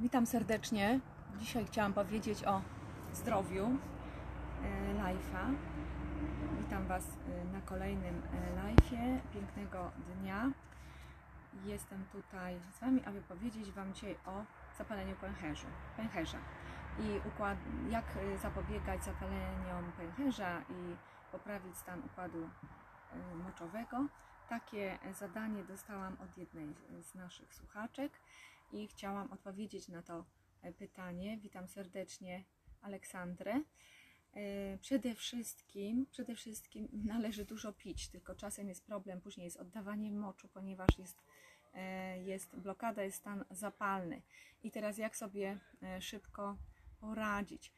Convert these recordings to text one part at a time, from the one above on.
Witam serdecznie. Dzisiaj chciałam powiedzieć o zdrowiu e, live'a. Witam Was e, na kolejnym e, live'ie. Pięknego dnia. Jestem tutaj z Wami, aby powiedzieć Wam dzisiaj o zapaleniu pęcherzu, pęcherza i układ, jak zapobiegać zapaleniom pęcherza i poprawić stan układu moczowego. Takie zadanie dostałam od jednej z naszych słuchaczek i chciałam odpowiedzieć na to e, pytanie. Witam serdecznie Aleksandrę. E, Przede wszystkim, przede wszystkim należy dużo pić, tylko czasem jest problem później z oddawaniem moczu, ponieważ jest, e, jest blokada, jest stan zapalny. I teraz jak sobie szybko poradzić?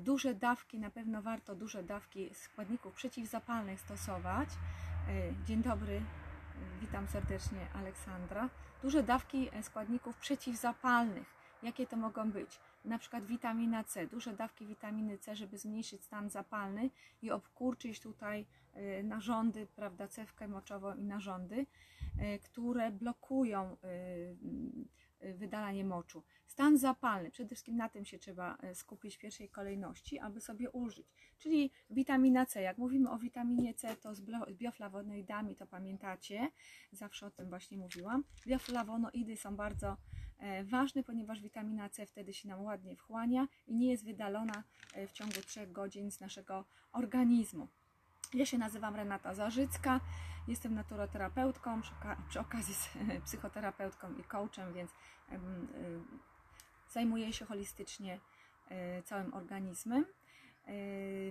Duże dawki, na pewno warto duże dawki składników przeciwzapalnych stosować. Dzień dobry, witam serdecznie Aleksandra. Duże dawki e, składników przeciwzapalnych. Jakie to mogą być? Na przykład witamina C, duże dawki witaminy C, żeby zmniejszyć stan zapalny i obkurczyć tutaj e, narządy, prawda, cewkę moczową i narządy, e, które blokują wydalanie moczu. Stan zapalny, przede wszystkim na tym się trzeba e, skupić w pierwszej kolejności, aby sobie ulżyć. Czyli witamina C, jak mówimy o witaminie C, to z bioflawonoidami, to pamiętacie, zawsze o tym właśnie mówiłam. Bioflawonoidy są bardzo e, ważne, ponieważ witamina C wtedy się nam ładnie wchłania i nie jest wydalona e, w ciągu 3 godzin z naszego organizmu. Ja się nazywam Renata Zarzycka, jestem naturoterapeutką, przy, przy okazji psychoterapeutką i coachem, więc em, zajmuję się holistycznie e, całym organizmem, e,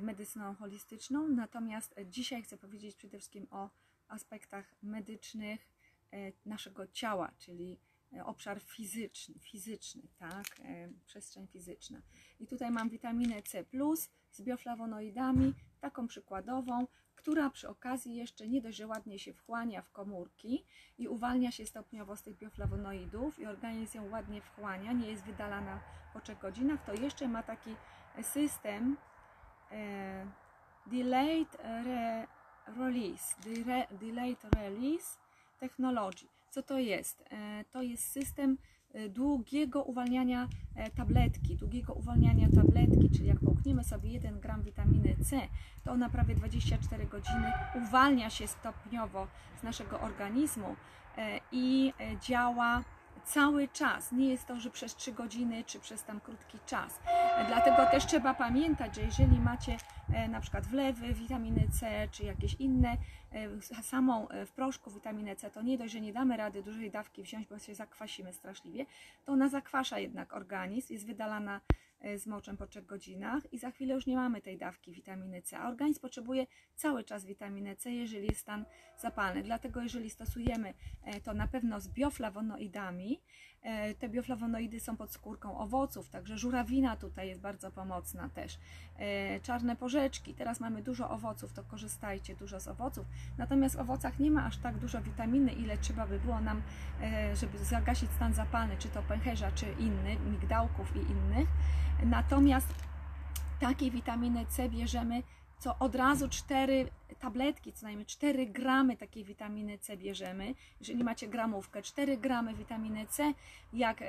medycyną holistyczną. Natomiast dzisiaj chcę powiedzieć przede wszystkim o aspektach medycznych e, naszego ciała, czyli e, obszar fizyczny, fizyczny, tak, e, przestrzeń fizyczna. I tutaj mam witaminę C+, z bioflawonoidami, taką przykładową, która przy okazji jeszcze nie dość, że ładnie się wchłania w komórki i uwalnia się stopniowo z tych bioflawonoidów i organizm ją ładnie wchłania, nie jest wydalana po 3 godzinach, to jeszcze ma taki system e, delayed re, release, dire, delayed release technology. Co to jest? E, to jest system e, długiego uwalniania e, tabletki, długiego uwalniania tabletki, czyli jak połkniemy sobie 1 gram witaminy C, to ona prawie 24 godziny uwalnia się stopniowo z naszego organizmu e, i e, działa cały czas. Nie jest to, że przez 3 godziny czy przez tam krótki czas. Dlatego też trzeba pamiętać, że jeżeli macie e, na przykład wlewy witaminy C czy jakieś inne, e, samą e, w proszku witaminę C, to nie dość, że nie damy rady dużej dawki wziąć, bo się zakwasimy straszliwie, to ona zakwasza jednak organizm, jest wydalana z moczem po 3 godzinach i za chwilę już nie mamy tej dawki witaminy C, a organizm potrzebuje cały czas witaminę C, jeżeli jest stan zapalny. Dlatego jeżeli stosujemy e, to na pewno z bioflawonoidami, e, te bioflawonoidy są pod skórką owoców, także żurawina tutaj jest bardzo pomocna też. E, Czarne porzeczki, teraz mamy dużo owoców, to korzystajcie dużo z owoców. Natomiast w owocach nie ma aż tak dużo witaminy, ile trzeba by było nam, e, żeby zagasić stan zapalny, czy to pęcherza, czy inny, migdałków i innych. Natomiast takiej witaminy C bierzemy co od razu 4 tabletki, co najmniej 4 gramy takiej witaminy C bierzemy. Jeżeli macie gramówkę, 4 gramy witaminy C, jak e,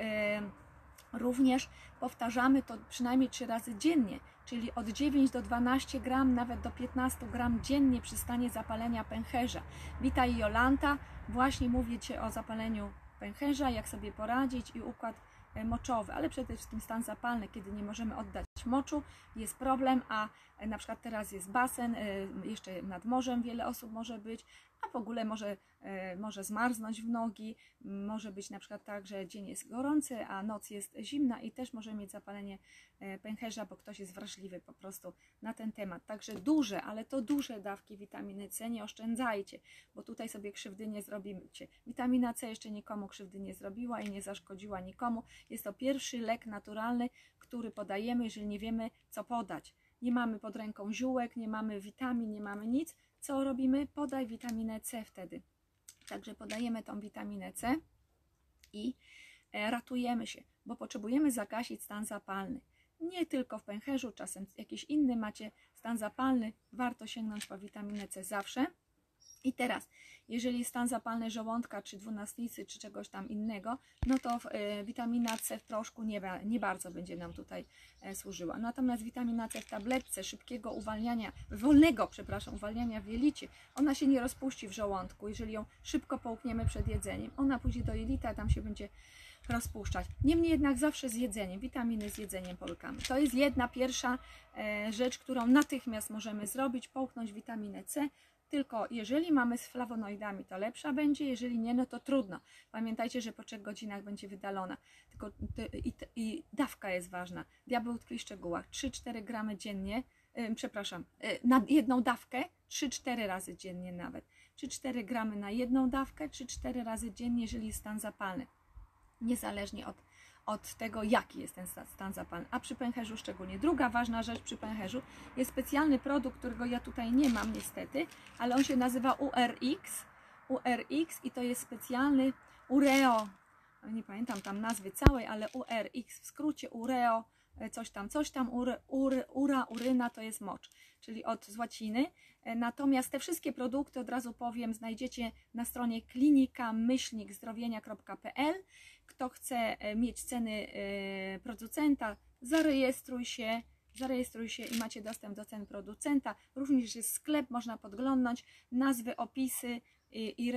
również powtarzamy to przynajmniej 3 razy dziennie, czyli od 9 do 12 gram, nawet do 15 gram dziennie przy stanie zapalenia pęcherza. Wita i Jolanta, właśnie mówię Ci o zapaleniu pęcherza, jak sobie poradzić i układ e, moczowy, ale przede wszystkim stan zapalny, kiedy nie możemy oddać moczu, jest problem, a na przykład teraz jest basen, e, jeszcze nad morzem wiele osób może być, a w ogóle może, e, może zmarznąć w nogi, może być na przykład tak, że dzień jest gorący, a noc jest zimna i też może mieć zapalenie e, pęcherza, bo ktoś jest wrażliwy po prostu na ten temat. Także duże, ale to duże dawki witaminy C nie oszczędzajcie, bo tutaj sobie krzywdy nie zrobicie. Witamina C jeszcze nikomu krzywdy nie zrobiła i nie zaszkodziła nikomu. Jest to pierwszy lek naturalny, który podajemy, jeżeli nie wiemy, co podać. Nie mamy pod ręką ziółek, nie mamy witamin, nie mamy nic. Co robimy? Podaj witaminę C wtedy. Także podajemy tą witaminę C i e, ratujemy się, bo potrzebujemy zagasić stan zapalny. Nie tylko w pęcherzu, czasem jakiś inny macie stan zapalny, warto sięgnąć po witaminę C zawsze. I teraz, jeżeli stan zapalny żołądka, czy dwunastnicy, czy czegoś tam innego, no to e, witamina C w proszku nie, nie bardzo będzie nam tutaj e, służyła. Natomiast witamina C w tabletce szybkiego uwalniania, wolnego, przepraszam, uwalniania w jelicie, ona się nie rozpuści w żołądku, jeżeli ją szybko połkniemy przed jedzeniem. Ona pójdzie do jelita, tam się będzie rozpuszczać. Niemniej jednak zawsze z jedzeniem, witaminy z jedzeniem polkamy. To jest jedna pierwsza e, rzecz, którą natychmiast możemy zrobić, połknąć witaminę C, tylko jeżeli mamy z flawonoidami, to lepsza będzie, jeżeli nie, no to trudno. Pamiętajcie, że po 3 godzinach będzie wydalona. Tylko i, i dawka jest ważna. Diabeł tkwi w szczegółach. 3-4 gramy dziennie, yy, przepraszam, yy, na jedną dawkę 3-4 razy dziennie nawet. 3-4 gramy na jedną dawkę, 3-4 razy dziennie, jeżeli jest stan zapalny. Niezależnie od od tego, jaki jest ten stan zapalny. A przy pęcherzu szczególnie. Druga ważna rzecz przy pęcherzu jest specjalny produkt, którego ja tutaj nie mam niestety, ale on się nazywa URX. URX i to jest specjalny ureo, nie pamiętam tam nazwy całej, ale URX w skrócie ureo, e, coś tam, coś tam, ur, ur, ura, uryna to jest mocz, czyli od z łaciny. E, natomiast te wszystkie produkty, od razu powiem, znajdziecie na stronie klinika-zdrowienia.pl kto chce e, mieć ceny e, producenta, zarejestruj się, zarejestruj się i macie dostęp do cen producenta. Również jest sklep, można podglądnąć nazwy, opisy i, i,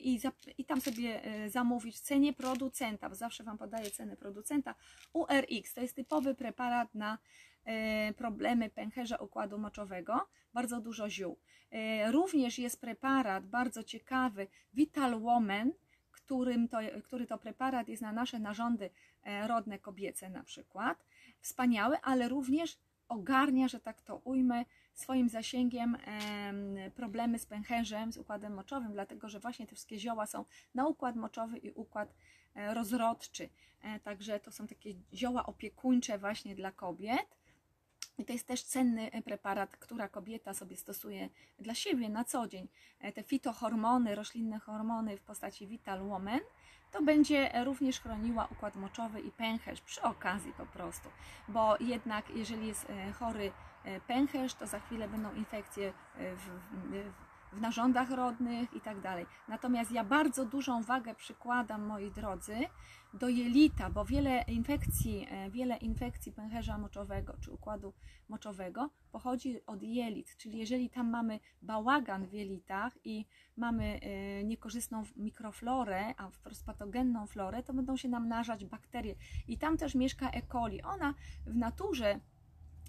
i, i, tam sobie zamówić cenie producenta, bo zawsze Wam podaję cenę producenta. URX to jest typowy preparat na problemy pęcherza układu moczowego, bardzo dużo ziół. Również jest preparat bardzo ciekawy Vital Woman, którym to, który to preparat jest na nasze narządy e, rodne kobiece na przykład. Wspaniały, ale również ogarnia, że tak to ujmę, swoim zasięgiem problemy z pęcherzem, z układem moczowym, dlatego że właśnie te wszystkie zioła są na układ moczowy i układ e, rozrodczy. E, także to są takie zioła opiekuńcze właśnie dla kobiet. I to jest też cenny e, preparat, która kobieta sobie stosuje dla siebie na co dzień. E, te fitohormony, roślinne hormony w postaci Vital Woman, to będzie również chroniła układ moczowy i pęcherz przy okazji po prostu. Bo jednak jeżeli jest e, chory pęcherz, to za chwilę będą infekcje w, w, w narządach rodnych i tak dalej. Natomiast ja bardzo dużą wagę przykładam, moi drodzy, do jelita, bo wiele infekcji, e, wiele infekcji pęcherza moczowego czy układu moczowego pochodzi od jelit, czyli jeżeli tam mamy bałagan w jelitach i mamy e, niekorzystną mikroflorę, a wprost patogenną florę, to będą się nam narzać bakterie i tam też mieszka E. coli. Ona w naturze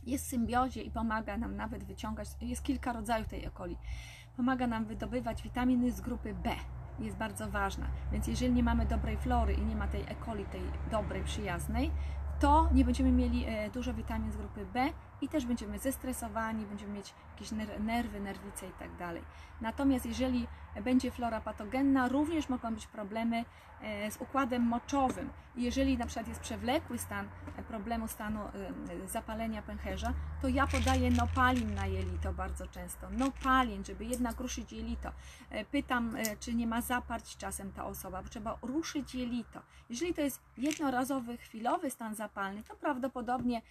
jest w symbiozie i pomaga nam nawet wyciągać, jest kilka rodzajów tej E. coli pomaga nam wydobywać witaminy z grupy B. Jest bardzo ważna. Więc jeżeli nie mamy dobrej flory i nie ma tej E. coli, tej dobrej, przyjaznej, to nie będziemy mieli e, dużo witamin z grupy B i też będziemy zestresowani, będziemy mieć jakieś nerwy, nerwice i tak dalej. Natomiast jeżeli będzie flora patogenna, również mogą być problemy e, z układem moczowym. Jeżeli na przykład jest przewlekły stan e, problemu stanu zapalenia pęcherza, to ja podaję nopalin na jelito bardzo często. Nopalin, żeby jednak ruszyć jelito. Pytam, czy nie ma zaparć czasem ta osoba, bo trzeba ruszyć jelito. Jeżeli to jest jednorazowy, chwilowy stan zapalny, to prawdopodobnie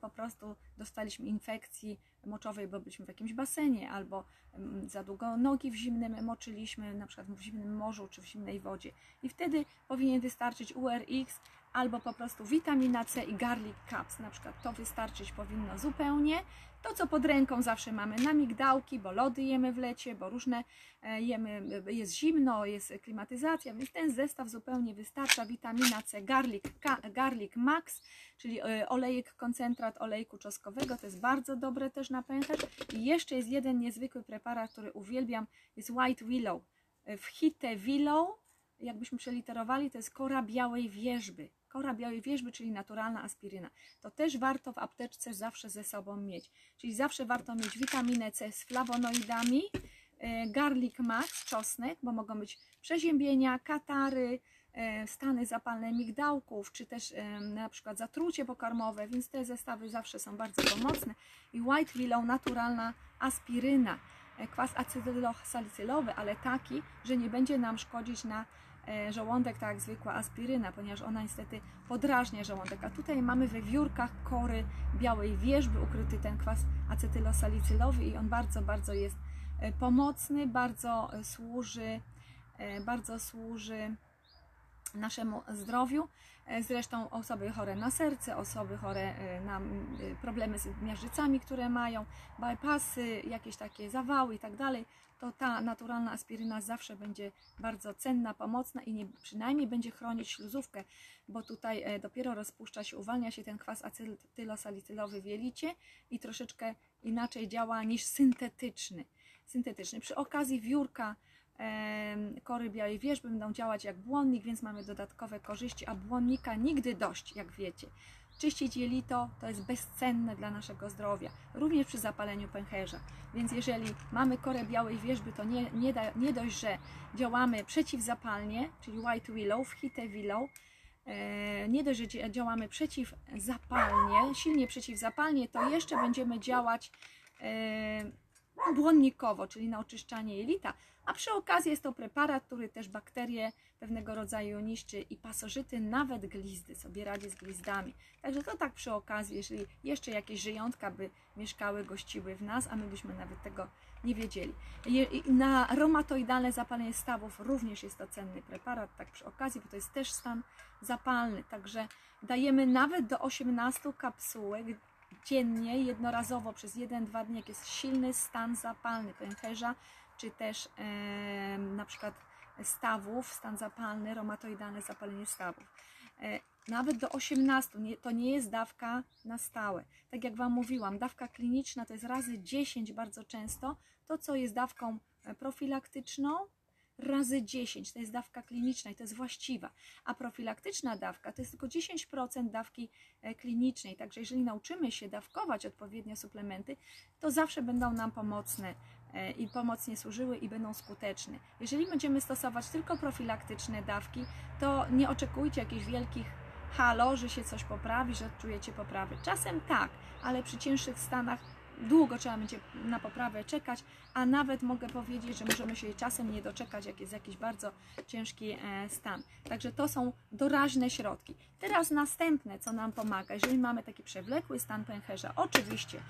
po prostu dostaliśmy infekcji moczowej, bo byliśmy w jakimś basenie, albo mm, za długo nogi w zimnym moczyliśmy, na przykład w zimnym morzu czy w zimnej wodzie. I wtedy powinien wystarczyć URX albo po prostu witamina C i garlic caps, na przykład to wystarczyć powinno zupełnie. To, co pod ręką zawsze mamy na migdałki, bo lody jemy w lecie, bo różne e, jemy, jest zimno, jest klimatyzacja, więc ten zestaw zupełnie wystarcza. Witamina C, garlic, garlic max, czyli e, olejek, koncentrat olejku czosnkowego, to jest bardzo dobre też na pęcherz. I jeszcze jest jeden niezwykły preparat, który uwielbiam, jest White Willow. E, w Hite Willow, jakbyśmy przeliterowali, to jest kora białej wierzby kora białej wierzby, czyli naturalna aspiryna. To też warto w apteczce zawsze ze sobą mieć. Czyli zawsze warto mieć witaminę C z flawonoidami, e, garlic max, czosnek, bo mogą być przeziębienia, katary, e, stany zapalne migdałków, czy też e, na przykład zatrucie pokarmowe, więc te zestawy zawsze są bardzo pomocne. I White Willow, naturalna aspiryna, kwas acetylosalicylowy, ale taki, że nie będzie nam szkodzić na żołądek tak jak zwykła aspiryna, ponieważ ona niestety podrażnia żołądek. A tutaj mamy we wiórkach kory białej wierzby ukryty ten kwas acetylosalicylowy i on bardzo, bardzo jest e, pomocny, bardzo e, służy, e, bardzo służy naszemu zdrowiu. E, Zresztą osoby chore na serce, osoby chore e, na e, problemy z miażdżycami, które mają, bypassy, jakieś takie zawały i tak dalej, to ta naturalna aspiryna zawsze będzie bardzo cenna, pomocna i nie, przynajmniej będzie chronić śluzówkę, bo tutaj dopiero rozpuszcza się, uwalnia się ten kwas acetylosalicylowy w jelicie i troszeczkę inaczej działa niż syntetyczny. syntetyczny. Przy okazji wiórka kory białej wierzby będą działać jak błonnik, więc mamy dodatkowe korzyści, a błonnika nigdy dość, jak wiecie. Czyścić jelito to jest bezcenne dla naszego zdrowia, również przy zapaleniu pęcherza. Więc jeżeli mamy korę białej wierzby, to nie, nie, da, nie dość, że działamy przeciwzapalnie, czyli white willow, hite willow, e, nie dość, że dzia- działamy przeciwzapalnie, silnie przeciwzapalnie, to jeszcze będziemy działać e, błonnikowo, czyli na oczyszczanie jelita, a przy okazji jest to preparat, który też bakterie pewnego rodzaju niszczy i pasożyty, nawet glizdy, sobie radzi z glizdami. Także to tak przy okazji, jeżeli jeszcze jakieś żyjątka by mieszkały, gościły w nas, a my byśmy nawet tego nie wiedzieli. Na reumatoidalne zapalenie stawów również jest to cenny preparat, tak przy okazji, bo to jest też stan zapalny. Także dajemy nawet do 18 kapsułek dziennie, jednorazowo przez 1-2 dni, jak jest silny stan zapalny pęcherza, czy też e, na przykład stawów, stan zapalny, reumatoidalne zapalenie stawów. E, nawet do 18, nie, to nie jest dawka na stałe. Tak jak Wam mówiłam, dawka kliniczna to jest razy 10 bardzo często, to co jest dawką e, profilaktyczną, razy 10 to jest dawka kliniczna i to jest właściwa, a profilaktyczna dawka to jest tylko 10% dawki e, klinicznej. Także jeżeli nauczymy się dawkować odpowiednio suplementy, to zawsze będą nam pomocne e, i pomocnie służyły i będą skuteczne. Jeżeli będziemy stosować tylko profilaktyczne dawki, to nie oczekujcie jakichś wielkich halo, że się coś poprawi, że odczujecie poprawę. Czasem tak, ale przy cięższych stanach długo trzeba będzie na poprawę czekać, a nawet mogę powiedzieć, że możemy się czasem nie doczekać, jak jest jakiś bardzo ciężki e, stan. Także to są doraźne środki. Teraz następne, co nam pomaga, jeżeli mamy taki przewlekły stan pęcherza, oczywiście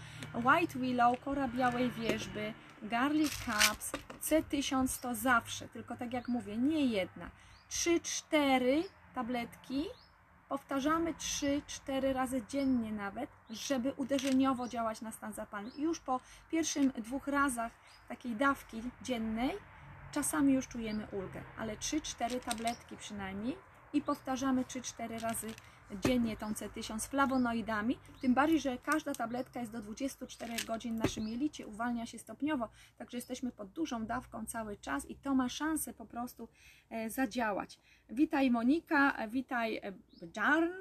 White Willow, kora białej wierzby, Garlic Caps, C1000 to zawsze, tylko tak jak mówię, nie jedna. 3-4 tabletki powtarzamy 3-4 razy dziennie nawet, żeby uderzeniowo działać na stan zapalny. I już po pierwszym dwóch razach takiej dawki dziennej czasami już czujemy ulgę, ale 3-4 tabletki przynajmniej i powtarzamy 3-4 razy dziennie tą C1000 z flawonoidami, tym bardziej, że każda tabletka jest do 24 godzin w naszym jelicie, uwalnia się stopniowo, także jesteśmy pod dużą dawką cały czas i to ma szansę po prostu e, zadziałać. Witaj Monika, e, witaj e, Jarn,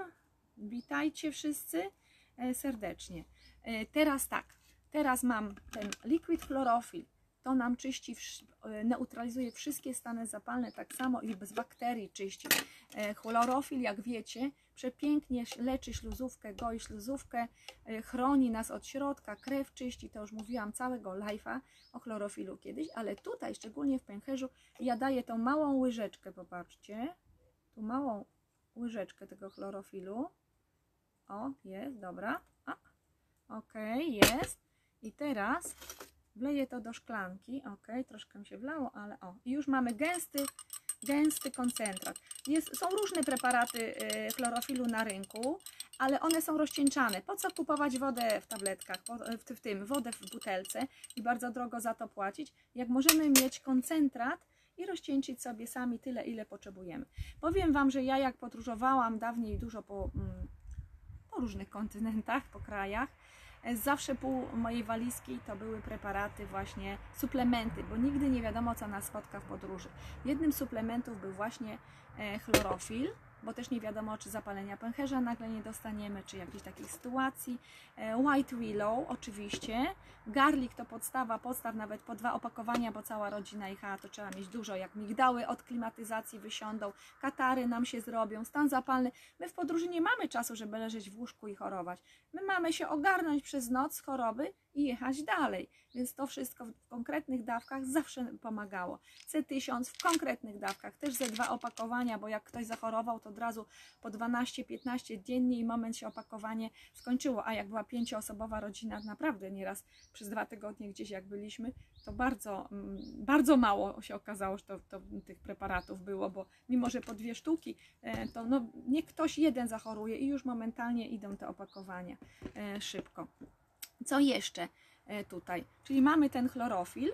witajcie wszyscy e, serdecznie. E, Teraz tak, teraz mam ten liquid chlorofil, to nam czyści, e, neutralizuje wszystkie stany zapalne, tak samo i bez bakterii czyści. E, Chlorofil, jak wiecie, przepięknie leczy śluzówkę, goi śluzówkę, e, chroni nas od środka, krew czyści, to już mówiłam całego live'a o chlorofilu kiedyś, ale tutaj, szczególnie w pęcherzu, ja daję tą małą łyżeczkę, popatrzcie, tu małą łyżeczkę tego chlorofilu. O, jest, dobra. A, okej, jest. I teraz wleję to do szklanki. Ok, troszkę mi się wlało, ale o. I już mamy gęsty, gęsty koncentrat. Jest, są różne preparaty y, chlorofilu na rynku, ale one są rozcieńczane. Po co kupować wodę w tabletkach, po, w, tym, wodę w butelce i bardzo drogo za to płacić, jak możemy mieć koncentrat i rozcieńczyć sobie sami tyle, ile potrzebujemy. Powiem Wam, że ja jak podróżowałam dawniej dużo po, mm, po różnych kontynentach, po krajach, zawsze pół mojej walizki to były preparaty, właśnie suplementy, bo nigdy nie wiadomo, co nas spotka w podróży. Jednym z suplementów był właśnie e, chlorofil, bo też nie wiadomo, czy zapalenia pęcherza nagle nie dostaniemy, czy jakichś takich sytuacji. E, White Willow oczywiście. Garlic to podstawa, podstaw nawet po dwa opakowania, bo cała rodzina ich, a to trzeba mieć dużo, jak migdały od klimatyzacji wysiądą, katary nam się zrobią, stan zapalny. My w podróży nie mamy czasu, żeby leżeć w łóżku i chorować. My mamy się ogarnąć przez noc z choroby i jechać dalej. Więc to wszystko w konkretnych dawkach zawsze pomagało. C1000 w konkretnych dawkach, też ze dwa opakowania, bo jak ktoś zachorował, to od razu po 12-15 dziennie i moment się opakowanie skończyło. A jak była pięcioosobowa rodzina, naprawdę nieraz przez dwa tygodnie gdzieś jak byliśmy, to bardzo, mm, bardzo mało się okazało, że to, to tych preparatów było, bo mimo, że po dwie sztuki, e, to no, nie ktoś jeden zachoruje i już momentalnie idą te opakowania e, szybko. Co jeszcze e, tutaj? Czyli mamy ten chlorofil.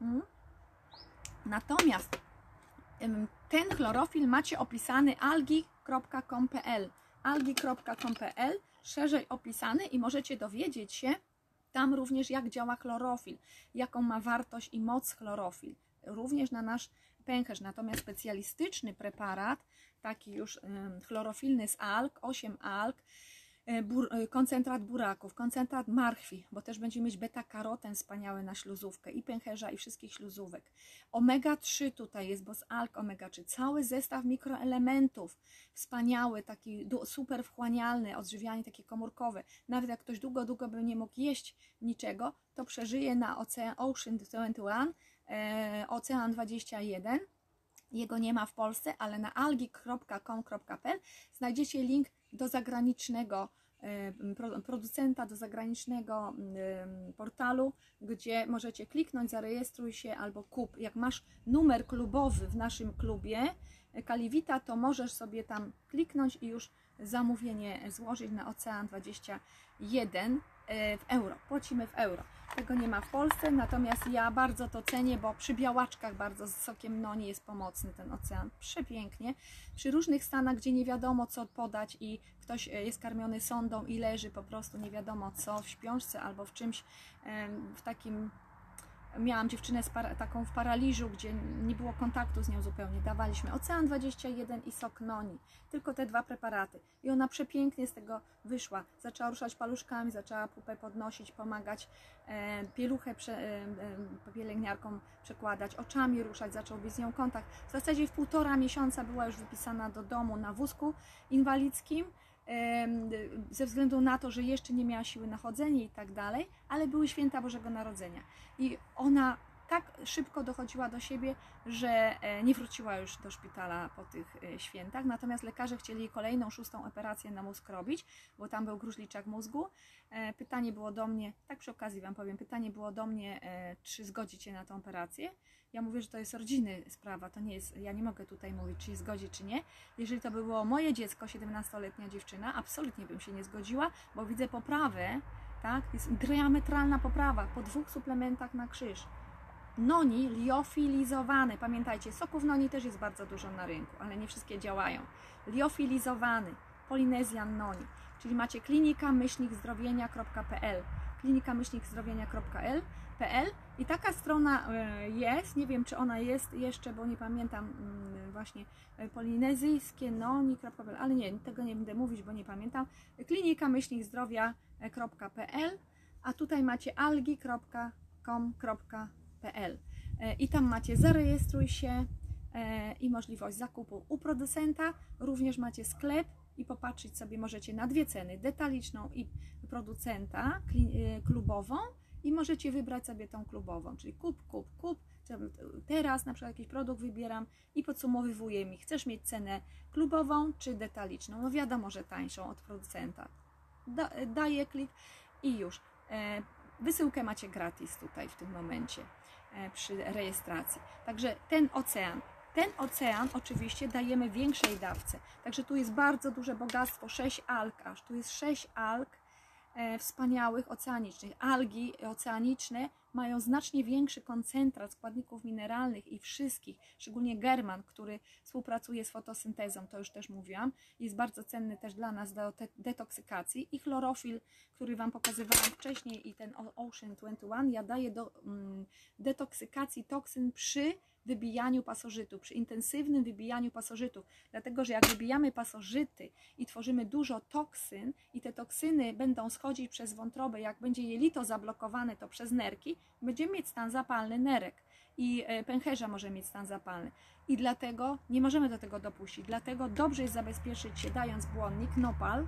Mm. Natomiast ten chlorofil macie opisany algi.com.pl algi.com.pl szerzej opisany i możecie dowiedzieć się tam również jak działa chlorofil, jaką ma wartość i moc chlorofil, również na nasz pęcherz. Natomiast specjalistyczny preparat, taki już chlorofilny z alg, 8 alg, bur, e, koncentrat buraków, koncentrat marchwi, bo też będziemy mieć beta-karoten wspaniały na śluzówkę i pęcherza i wszystkich śluzówek. Omega-3 tutaj jest, bo z alg omega-3, cały zestaw mikroelementów, wspaniały, taki super wchłanialny, odżywianie takie komórkowe. Nawet jak ktoś długo, długo by nie mógł jeść niczego, to przeżyje na Ocean Ocean 21, e, Ocean 21, jego nie ma w Polsce, ale na algi.com.pl znajdziecie link do zagranicznego pro- producenta, do zagranicznego portalu, gdzie możecie kliknąć, zarejestruj się albo kup. Jak masz numer klubowy w naszym klubie Kaliwita, to możesz sobie tam kliknąć i już zamówienie złożyć na Ocean 21 e, w euro. Płacimy w euro. Tego nie ma w Polsce, natomiast ja bardzo to cenię, bo przy białaczkach bardzo z sokiem noni jest pomocny ten ocean. Przepięknie. Przy różnych stanach, gdzie nie wiadomo co podać i ktoś e, jest karmiony sondą i leży po prostu nie wiadomo co w śpiączce albo w czymś w takim miałam dziewczynę taką w paraliżu, gdzie nie było kontaktu z nią zupełnie. Dawaliśmy Ocean 21 i sok noni. Tylko te dwa preparaty. I ona przepięknie z tego wyszła. Zaczęła ruszać paluszkami, zaczęła pupę podnosić, pomagać e, pieluchę prze, e, e, pielęgniarkom przekładać, oczami ruszać, zaczął być z nią kontakt. W zasadzie w półtora miesiąca była już wypisana do domu na wózku inwalidzkim ze względu na to, że jeszcze nie miała siły na chodzenie i tak dalej, ale były święta Bożego Narodzenia. I ona tak szybko dochodziła do siebie, że e, nie wróciła już do szpitala po tych e, świętach. Natomiast lekarze chcieli kolejną, szóstą operację na mózg robić, bo tam był gruźliczak mózgu. E, Pytanie było do mnie, tak przy okazji Wam powiem, pytanie było do mnie, czy zgodzicie na tą operację. Ja mówię, że to jest rodziny sprawa, to nie jest, ja nie mogę tutaj mówić, czy zgodzi, czy nie. Jeżeli to by było moje dziecko, 17-letnia dziewczyna, absolutnie bym się nie zgodziła, bo widzę poprawę, tak? Jest diametralna poprawa po dwóch suplementach na krzyż. Noni liofilizowany, pamiętajcie, soków noni też jest bardzo dużo na rynku, ale nie wszystkie działają. Liofilizowany, Polynesian noni, czyli macie klinika myślnikzdrowienia.pl klinika myślnikzdrowienia.pl PL i taka strona e, jest, nie wiem czy ona jest jeszcze, bo nie pamiętam mm, właśnie e, polinezyjskie noni.pl, ale nie, tego nie będę mówić, bo nie pamiętam. Klinika myślnikzdrowia.pl, a tutaj macie algi.com.pl E, i tam macie zarejestruj się e, i możliwość zakupu u producenta, również macie sklep i popatrzeć sobie możecie na dwie ceny, detaliczną i producenta e, klubową i możecie wybrać sobie tą klubową, czyli kup, kup, kup. Teraz na przykład jakiś produkt wybieram i podsumowywuję mi, chcesz mieć cenę klubową czy detaliczną. No wiadomo, że tańszą od producenta. Da, daję klik i już. Wysyłkę macie gratis tutaj w tym momencie e, przy rejestracji. Także ten ocean, ten ocean oczywiście dajemy większej dawce. Także tu jest bardzo duże bogactwo, 6 alg aż. Tu jest 6 alg wspaniałych oceanicznych. Algi oceaniczne mają znacznie większy koncentrat składników mineralnych i wszystkich, szczególnie german, który współpracuje z fotosyntezą, to już też mówiłam, jest bardzo cenny też dla nas do detoksykacji i chlorofil, który Wam pokazywałam wcześniej i ten Ocean 21, ja daję do mm, detoksykacji toksyn przy wybijaniu pasożytu, przy intensywnym wybijaniu pasożytów, dlatego że jak wybijamy pasożyty i tworzymy dużo toksyn i te toksyny będą schodzić przez wątrobę, jak będzie jelito zablokowane, to przez nerki, będziemy mieć stan zapalny nerek. I e, pęcherza może mieć stan zapalny. I dlatego nie możemy do tego dopuścić. Dlatego dobrze jest zabezpieczyć się dając błonnik, nopal,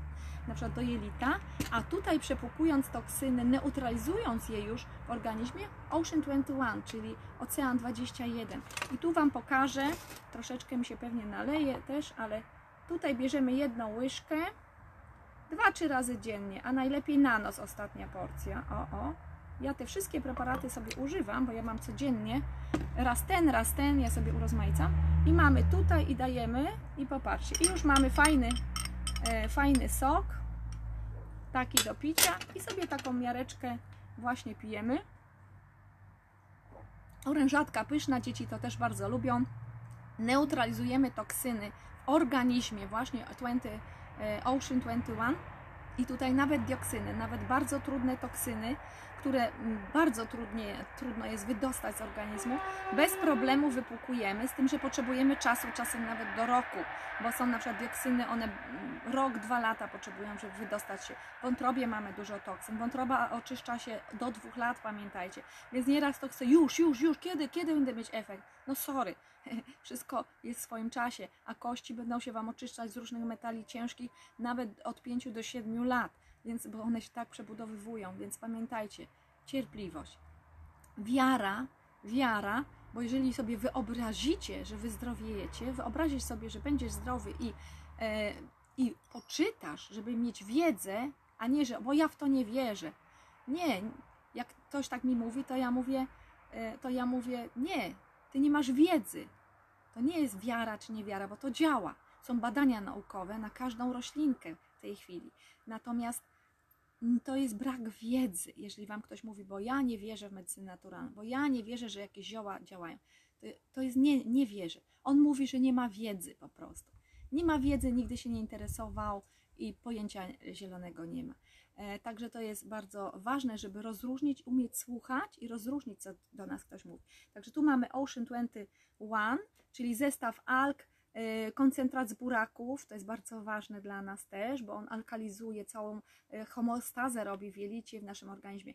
na przykład do jelita, a tutaj przepłukując toksyny, neutralizując je już w organizmie Ocean 21, czyli Ocean 21. I tu Wam pokażę, troszeczkę mi się pewnie naleje też, ale tutaj bierzemy jedną łyżkę, dwa, trzy razy dziennie, a najlepiej na noc ostatnia porcja. O, o. Ja te wszystkie preparaty sobie używam, bo ja mam codziennie raz ten, raz ten, ja sobie urozmaicam. I mamy tutaj i dajemy i popatrzcie. I już mamy fajny, e, fajny sok, taki do picia i sobie taką miareczkę właśnie pijemy. Orężatka pyszna, dzieci to też bardzo lubią. Neutralizujemy toksyny w organizmie, właśnie 20, e, Ocean 21 i tutaj nawet dioksyny, nawet bardzo trudne toksyny, które bardzo trudnie, trudno jest wydostać z organizmu, bez problemu wypłukujemy, z tym, że potrzebujemy czasu, czasem nawet do roku, bo są na przykład dioksyny, one rok, dwa lata potrzebują, żeby wydostać się. W wątrobie mamy dużo toksyn, wątroba oczyszcza się do dwóch lat, pamiętajcie, więc nieraz to chcę już, już, już, kiedy, kiedy będę mieć efekt? No sorry, wszystko jest w swoim czasie, a kości będą się Wam oczyszczać z różnych metali ciężkich nawet od 5 do 7 lat, więc, bo one się tak przebudowywują, więc pamiętajcie, cierpliwość. Wiara, wiara, bo jeżeli sobie wyobrazicie, że wyzdrowiejecie, wyobrazić sobie, że będziesz zdrowy i, e, i poczytasz, żeby mieć wiedzę, a nie, że bo ja w to nie wierzę. Nie, jak ktoś tak mi mówi, to ja mówię, e, to ja mówię, nie, ty nie masz wiedzy. To nie jest wiara czy niewiara, bo to działa. Są badania naukowe na każdą roślinkę w tej chwili. Natomiast to jest brak wiedzy, jeżeli Wam ktoś mówi, bo ja nie wierzę w medycynę naturalną, bo ja nie wierzę, że jakieś zioła działają. To, to jest nie, nie wierzę. On mówi, że nie ma wiedzy po prostu. Nie ma wiedzy, nigdy się nie interesował i pojęcia zielonego nie ma. E, także to jest bardzo ważne, żeby rozróżnić, umieć słuchać i rozróżnić, co do nas ktoś mówi. Także tu mamy Ocean 21, czyli zestaw alg, koncentrat z buraków, to jest bardzo ważne dla nas też, bo on alkalizuje całą e, homostazę, robi w jelicie w naszym organizmie.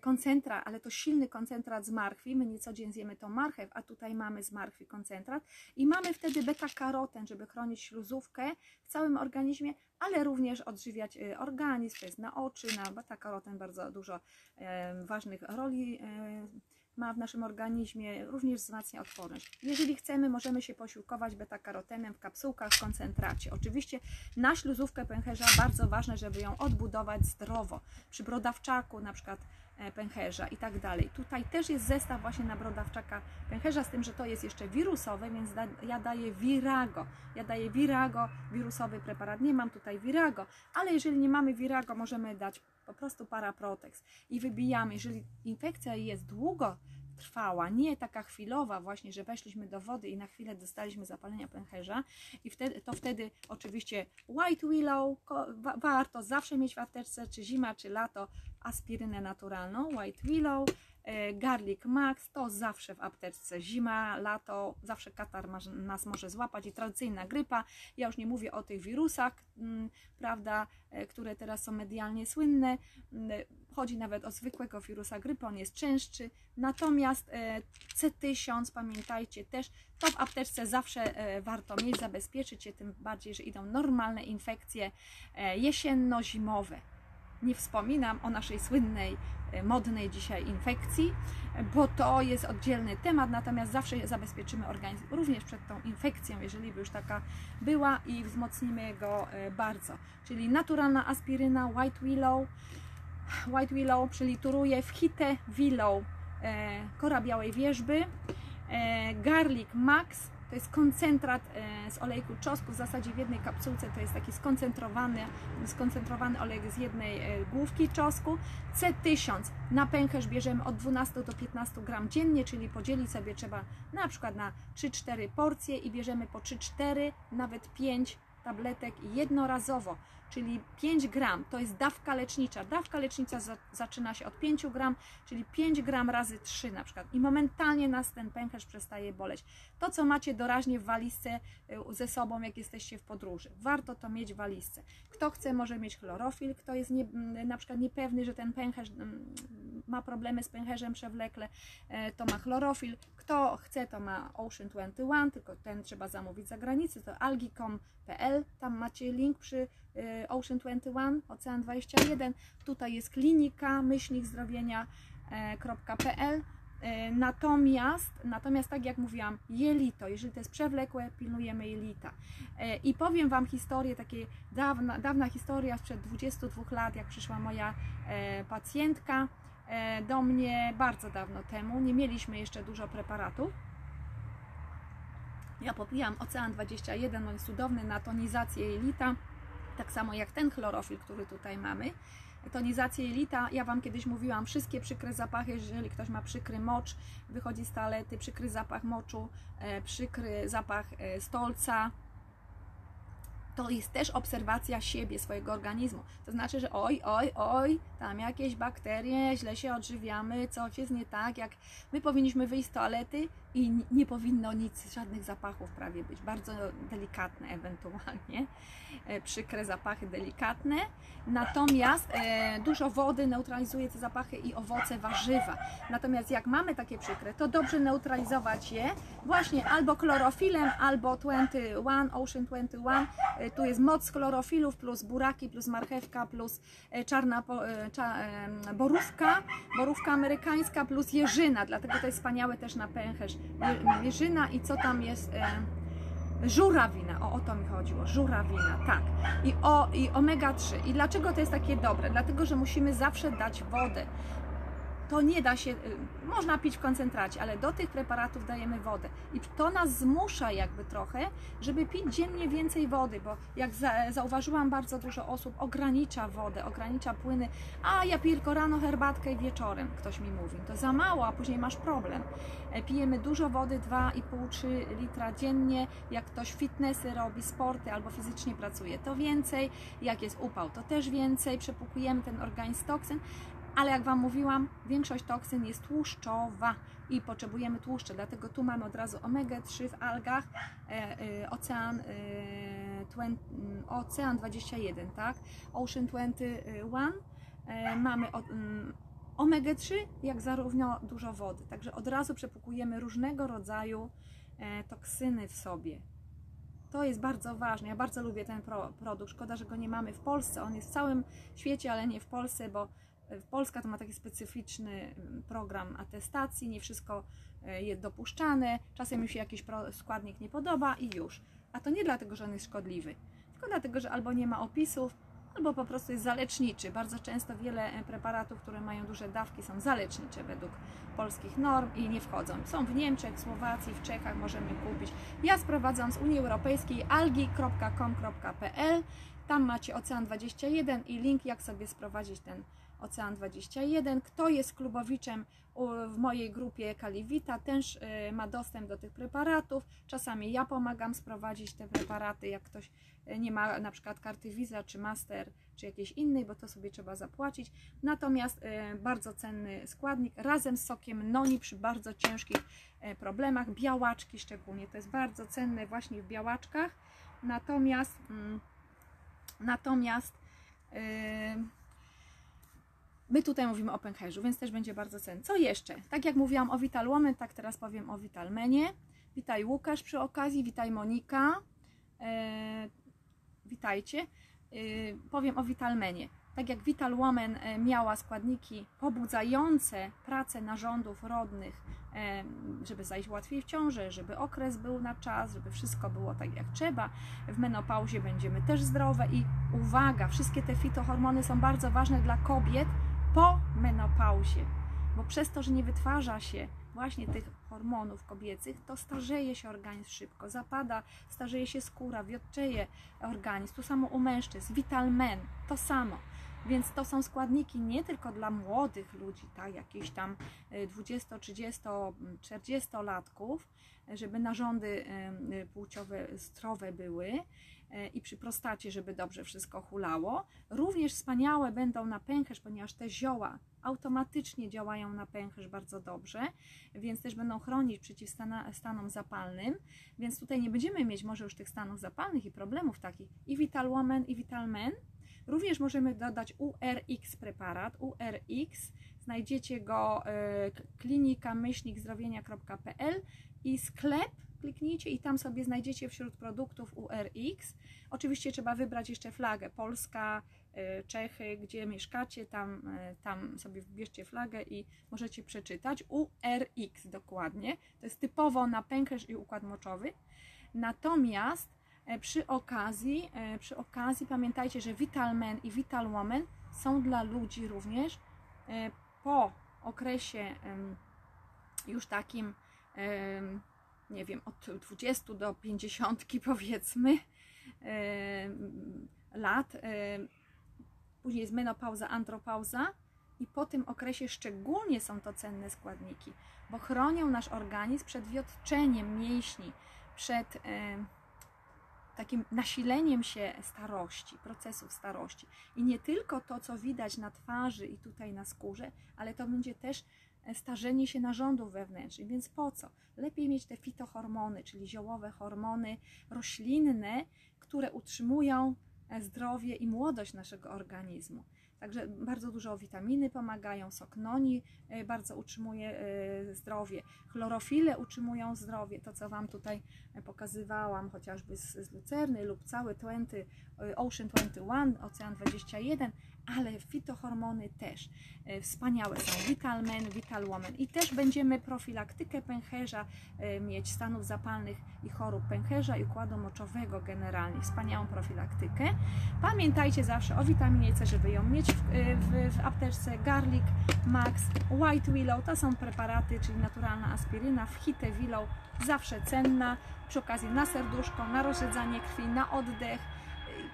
Koncentrat, ale to silny koncentrat z marchwi, my nie co dzień zjemy to marchew, a tutaj mamy z marchwi koncentrat i mamy wtedy beta-karoten, żeby chronić śluzówkę w całym organizmie, ale również odżywiać organizm, to jest na oczy, na beta-karoten bardzo dużo ważnych roli ma w naszym organizmie, również wzmacnia odporność. Jeżeli chcemy, możemy się posiłkować beta-karotenem w kapsułkach w koncentracie. Oczywiście na śluzówkę pęcherza bardzo ważne, żeby ją odbudować zdrowo. Przy brodawczaku na przykład e, pęcherza i tak dalej. Tutaj też jest zestaw właśnie na brodawczaka pęcherza, z tym, że to jest jeszcze wirusowe, więc da, ja daję Virago. Ja daję Virago, wirusowy preparat. Nie mam tutaj Virago, ale jeżeli nie mamy Virago, możemy dać po prostu paraprotex i wybijamy. Jeżeli infekcja jest długo trwała, nie taka chwilowa właśnie, że weszliśmy do wody i na chwilę dostaliśmy zapalenia pęcherza i wtedy, to wtedy oczywiście white willow warto zawsze mieć w apteczce, czy zima, czy lato, aspirynę naturalną, white willow, garlic Max to zawsze w apteczce. Zima, lato, zawsze katar nas może złapać i tradycyjna grypa. Ja już nie mówię o tych wirusach, mm, prawda, e, które teraz są medialnie słynne. Mm, chodzi nawet o zwykłego wirusa grypy, on jest częstszy. Natomiast e, C1000, pamiętajcie też, to w apteczce zawsze warto mieć, zabezpieczyć się, tym bardziej, że idą normalne infekcje jesienno-zimowe. Nie wspominam o naszej słynnej E, modnej dzisiaj infekcji, bo to jest oddzielny temat, natomiast zawsze zabezpieczymy organizm również przed tą infekcją, jeżeli by już taka była i wzmocnimy go e, bardzo. Czyli naturalna aspiryna White Willow, White Willow, czyli turuje w Hite Willow, e, kora białej wierzby, Garlic Max, to jest koncentrat e, z olejku czosnku, w zasadzie w jednej kapsułce to jest taki skoncentrowany, skoncentrowany olejek z jednej e, główki czosnku. C1000 na pęcherz bierzemy od 12 do 15 gram dziennie, czyli podzielić sobie trzeba na przykład na 3-4 porcje i bierzemy po 3-4, nawet 5 tabletek jednorazowo, czyli 5 gram, to jest dawka lecznicza. Dawka lecznicza za, zaczyna się od 5 gram, czyli 5 gram razy 3 na przykład i momentalnie nas ten pęcherz przestaje boleć. To, co macie doraźnie w walizce y, ze sobą, jak jesteście w podróży. Warto to mieć w walizce. Kto chce, może mieć chlorofil, kto jest nie, na przykład niepewny, że ten pęcherz ma problemy z pęcherzem przewlekle, e, to ma chlorofil. Kto chce, to ma Ocean 21, tylko ten trzeba zamówić za granicę, to algicom.pl, tam macie link przy Ocean 21, Ocean 21. Tutaj jest klinika myślnik zdrowienia.pl. E, natomiast, natomiast tak jak mówiłam, jelito, jeżeli to jest przewlekłe, pilnujemy jelita. E, I powiem Wam historię, takie dawna, dawna historia sprzed 22 lat, jak przyszła moja pacjentka do mnie bardzo dawno temu. Nie mieliśmy jeszcze dużo preparatów. Ja popijam Ocean 21, on jest cudowny na tonizację jelita, tak samo jak ten chlorofil, który tutaj mamy tonizację jelita. Ja Wam kiedyś mówiłam, wszystkie przykre zapachy, jeżeli ktoś ma przykry mocz, wychodzi z toalety, przykry zapach moczu, e, przykry zapach e, stolca, to jest też obserwacja siebie, swojego organizmu. To znaczy, że oj, oj, oj, tam jakieś bakterie, źle się odżywiamy, coś jest nie tak, jak my powinniśmy wyjść z toalety i nie powinno nic, żadnych zapachów prawie być, bardzo delikatne ewentualnie, e, przykre zapachy delikatne, natomiast e, dużo wody neutralizuje te zapachy i owoce, warzywa. Natomiast jak mamy takie przykre, to dobrze neutralizować je właśnie albo chlorofilem, albo 21, Ocean 21, e, tu jest moc chlorofilów plus buraki, plus marchewka, plus czarna borówka, borówka amerykańska, plus jeżyna, dlatego to jest wspaniałe też na pęcherz jeżyna i co tam jest? E, żurawina, o, o to mi chodziło, żurawina, tak. I, o, I omega 3. I dlaczego to jest takie dobre? Dlatego, że musimy zawsze dać wodę to nie da się, y, można pić w koncentracie, ale do tych preparatów dajemy wodę. I to nas zmusza jakby trochę, żeby pić dziennie więcej wody, bo jak zauważyłam, bardzo dużo osób ogranicza wodę, ogranicza płyny, a ja piję tylko rano herbatkę i wieczorem, ktoś mi mówi. To za mało, a później masz problem. E, pijemy dużo wody, 2,5-3 litra dziennie. Jak ktoś fitnessy robi, sporty albo fizycznie pracuje, to więcej. Jak jest upał, to też więcej. Przepukujemy ten organizm toksyn, ale jak Wam mówiłam, większość toksyn jest tłuszczowa i potrzebujemy tłuszcze, dlatego tu mamy od razu omega-3 w algach, e, e, ocean, e, ocean 21, tak? Ocean 21, e, mamy o, mm, omega-3, jak zarówno dużo wody, także od razu przepukujemy różnego rodzaju e, toksyny w sobie. To jest bardzo ważne. Ja bardzo lubię ten pro, produkt. Szkoda, że go nie mamy w Polsce. On jest w całym świecie, ale nie w Polsce, bo Polska to ma taki specyficzny mm, program atestacji, nie wszystko e, jest dopuszczane, czasem mi się jakiś składnik nie podoba i już. A to nie dlatego, że on jest szkodliwy, tylko dlatego, że albo nie ma opisów, albo po prostu jest zaleczniczy. Bardzo często wiele e, preparatów, które mają duże dawki, są zalecznicze według polskich norm i nie wchodzą. Są w Niemczech, Słowacji, w Czechach możemy kupić. Ja sprowadzam z Unii Europejskiej algi.com.pl. Tam macie Ocean 21 i link, jak sobie sprowadzić ten Ocean 21. Kto jest klubowiczem w mojej grupie Kaliwita, też y, ma dostęp do tych preparatów. Czasami ja pomagam sprowadzić te preparaty, jak ktoś y, nie ma na przykład karty Visa czy Master, czy jakiejś innej, bo to sobie trzeba zapłacić. Natomiast y, bardzo cenny składnik razem z sokiem noni przy bardzo ciężkich problemach, białaczki szczególnie, to jest bardzo cenne właśnie w białaczkach. Natomiast mm, natomiast My tutaj mówimy o pęcherzu, więc też będzie bardzo cenny. Co jeszcze? Tak jak mówiłam o Vital Woman, tak teraz powiem o Vitalmenie. Witaj Łukasz przy okazji, witaj Monika. E, witajcie. E, powiem o Vitalmenie. Tak jak Vital Woman e, miała składniki pobudzające pracę narządów rodnych, żeby zajść łatwiej w ciąży, żeby okres był na czas, żeby wszystko było tak jak trzeba. W menopauzie będziemy też zdrowe i uwaga, wszystkie te fitohormony są bardzo ważne dla kobiet, po menopauzie, bo przez to, że nie wytwarza się właśnie tych hormonów kobiecych, to starzeje się organizm szybko, zapada, starzeje się skóra, wiotczeje organizm. To samo u mężczyzn, Vital Men, to samo. Więc to są składniki nie tylko dla młodych ludzi, tak, jakichś tam 20, 30, 40 latków, żeby narządy płciowe zdrowe były, i przy prostacie, żeby dobrze wszystko hulało. Również wspaniałe będą na pęcherz, ponieważ te zioła automatycznie działają na pęcherz bardzo dobrze, więc też będą chronić przeciw stanom zapalnym, więc tutaj nie będziemy mieć może już tych stanów zapalnych i problemów takich i Vital Woman i Vital Men, Również możemy dodać URX preparat. URX znajdziecie go e, klinika-zdrowienia.pl i sklep kliknijcie i tam sobie znajdziecie wśród produktów URX. Oczywiście trzeba wybrać jeszcze flagę Polska, e, Czechy, gdzie mieszkacie, tam, e, tam sobie wybierzcie flagę i możecie przeczytać. URX dokładnie. To jest typowo na pęcherz i układ moczowy. Natomiast e, przy okazji, przy okazji pamiętajcie, że Vital Men i Vital Woman są dla ludzi również po okresie już takim nie wiem, od 20 do 50 powiedzmy lat. Później jest menopauza, antropauza i po tym okresie szczególnie są to cenne składniki, bo chronią nasz organizm przed wiotczeniem mięśni, przed takim nasileniem się starości, procesów starości. I nie tylko to, co widać na twarzy i tutaj na skórze, ale to będzie też starzenie się narządów wewnętrznych. Więc po co? Lepiej mieć te fitohormony, czyli ziołowe hormony roślinne, które utrzymują e, zdrowie i młodość naszego organizmu. Także bardzo dużo witaminy pomagają, sok noni e, bardzo utrzymuje e, zdrowie, chlorofile utrzymują zdrowie, to co Wam tutaj pokazywałam, chociażby z, z lucerny lub cały 20, Ocean 21, Ocean 21, ale fitohormony też e, wspaniałe są. Vital Men, Vital Woman. I też będziemy profilaktykę pęcherza e, mieć, stanów zapalnych i chorób pęcherza i układu moczowego generalnie. Wspaniałą profilaktykę. Pamiętajcie zawsze o witaminie C, żeby ją mieć w, e, w, w apteczce. Garlic Max, White Willow, to są preparaty, czyli naturalna aspiryna. W Hite Willow zawsze cenna. Przy okazji na serduszko, na rozrzedzanie krwi, na oddech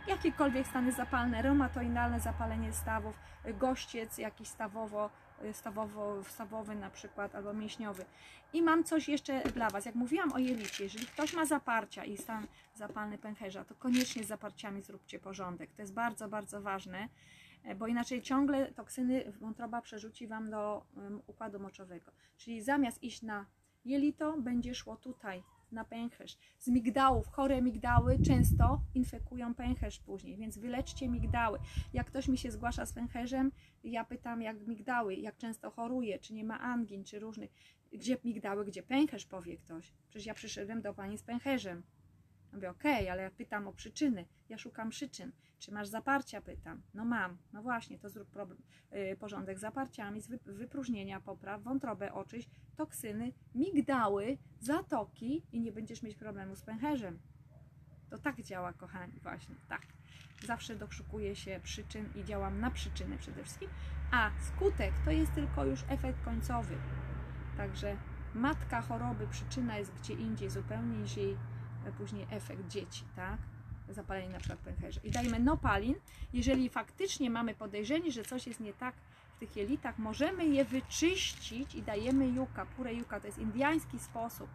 jakiekolwiek stany zapalne, reumatoidalne zapalenie stawów, gościec jakiś stawowo, stawowo, stawowy na przykład albo mięśniowy. I mam coś jeszcze dla Was. Jak mówiłam o jelicie, jeżeli ktoś ma zaparcia i stan zapalny pęcherza, to koniecznie z zaparciami zróbcie porządek. To jest bardzo, bardzo ważne, bo inaczej ciągle toksyny wątroba przerzuci Wam do układu moczowego. Czyli zamiast iść na jelito, będzie szło tutaj na pęcherz. Z migdałów, chore migdały często infekują pęcherz później, więc wyleczcie migdały. Jak ktoś mi się zgłasza z pęcherzem, ja pytam jak migdały, jak często choruje, czy nie ma angin, czy różnych. Gdzie migdały, gdzie pęcherz, powie ktoś. Przecież ja przyszedłem do pani z pęcherzem. Mówię, okej, okay, ale ja pytam o przyczyny. Ja szukam przyczyn. Czy masz zaparcia? Pytam. No mam. No właśnie, to zrób problem, yy, porządek z zaparciami, z wypróżnienia popraw, wątrobę oczyść, toksyny, migdały, zatoki i nie będziesz mieć problemu z pęcherzem. To tak działa, kochani, właśnie, tak. Zawsze doszukuję się przyczyn i działam na przyczyny przede wszystkim, a skutek to jest tylko już efekt końcowy. Także matka choroby, przyczyna jest gdzie indziej, zupełnie indziej później efekt dzieci, tak? Zapalenie na przykład pęcherza. I dajmy nopalin. Jeżeli faktycznie mamy podejrzenie, że coś jest nie tak tych jelitach, możemy je wyczyścić i dajemy juka, pure juka. To jest indiański sposób.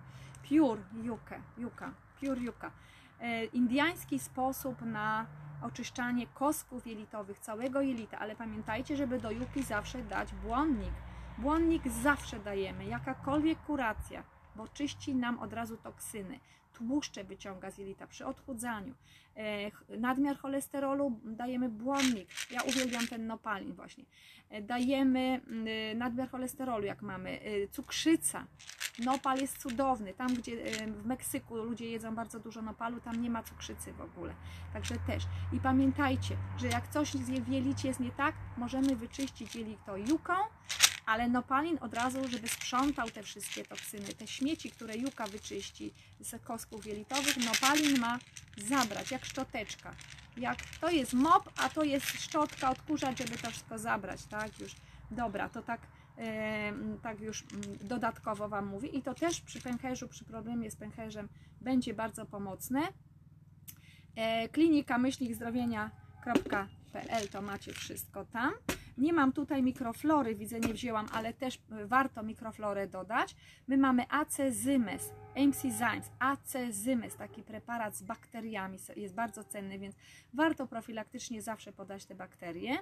Pure juka, juka, pure juka. E, indiański sposób na oczyszczanie kostków jelitowych, całego jelita, ale pamiętajcie, żeby do juki zawsze dać błonnik. Błonnik zawsze dajemy, jakakolwiek kuracja, bo czyści nam od razu toksyny tłuszcze wyciąga z jelita przy odchudzaniu. E, nadmiar cholesterolu dajemy błonnik. Ja uwielbiam ten nopalin właśnie. E, dajemy nadmiar cholesterolu, jak mamy. E, cukrzyca. Nopal jest cudowny. Tam, gdzie w Meksyku ludzie jedzą bardzo dużo nopalu, tam nie ma cukrzycy w ogóle. Także też. I pamiętajcie, że jak coś w jelicie jest nie tak, możemy wyczyścić jelito juką, ale nopalin od razu, żeby sprzątał te wszystkie toksyny, te śmieci, które juka wyczyści z kostków jelitowych, nopalin ma zabrać, jak szczoteczka. Jak to jest mop, a to jest szczotka, odkurzacz, żeby to wszystko zabrać, tak? Już dobra, to tak, tak już mm, dodatkowo Wam mówię. I to też przy pęcherzu, przy problemie z pęcherzem będzie bardzo pomocne. E, klinika myślnik zdrowienia.pl to macie wszystko tam. Nie mam tutaj mikroflory, widzę, nie wzięłam, ale też e, warto mikroflorę dodać. My mamy acezymes, Emsizymes, acezymes, taki preparat z bakteriami, jest bardzo cenny, więc warto profilaktycznie zawsze podać te bakterie.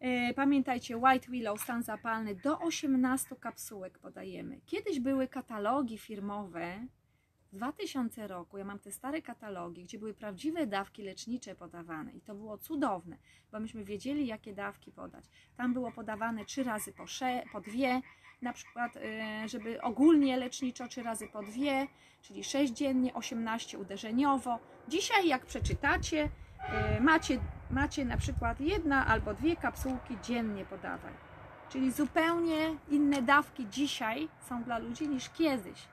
E, pamiętajcie, White Willow, stan zapalny, do 18 kapsułek podajemy. Kiedyś były katalogi firmowe, 2000 roku ja mam te stare katalogi, gdzie były prawdziwe dawki lecznicze podawane i to było cudowne, bo myśmy wiedzieli, jakie dawki podać. Tam było podawane trzy razy po, sze, po dwie, na przykład, y, żeby ogólnie leczniczo trzy razy po dwie, czyli 6 dziennie, 18 uderzeniowo. Dzisiaj, jak przeczytacie, y, macie, macie na przykład jedna albo dwie kapsułki dziennie podawaj. Czyli zupełnie inne dawki dzisiaj są dla ludzi niż kiedyś.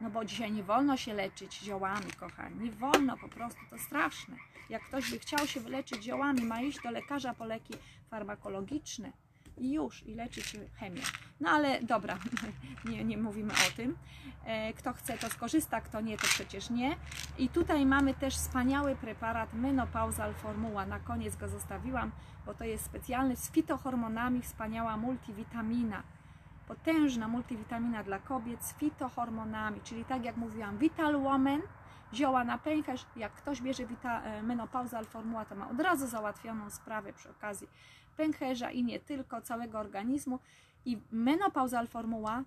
No bo dzisiaj nie wolno się leczyć ziołami, kochani. Nie wolno, po prostu to straszne. Jak ktoś by chciał się wyleczyć ziołami, ma iść do lekarza po leki farmakologiczne i już, i leczyć chemię. No ale dobra, nie, nie mówimy o tym. E, kto chce, to skorzysta, kto nie, to przecież nie. I tutaj mamy też wspaniały preparat Menopausal Formuła. Na koniec go zostawiłam, bo to jest specjalny z fitohormonami, wspaniała multivitamina potężna multivitamina dla kobiet z fitohormonami, czyli tak jak mówiłam, Vital Woman, zioła na pęcherz, jak ktoś bierze vita, e, menopauzal formuła, to ma od razu załatwioną sprawę przy okazji pęcherza i nie tylko, całego organizmu. I menopauzal formuła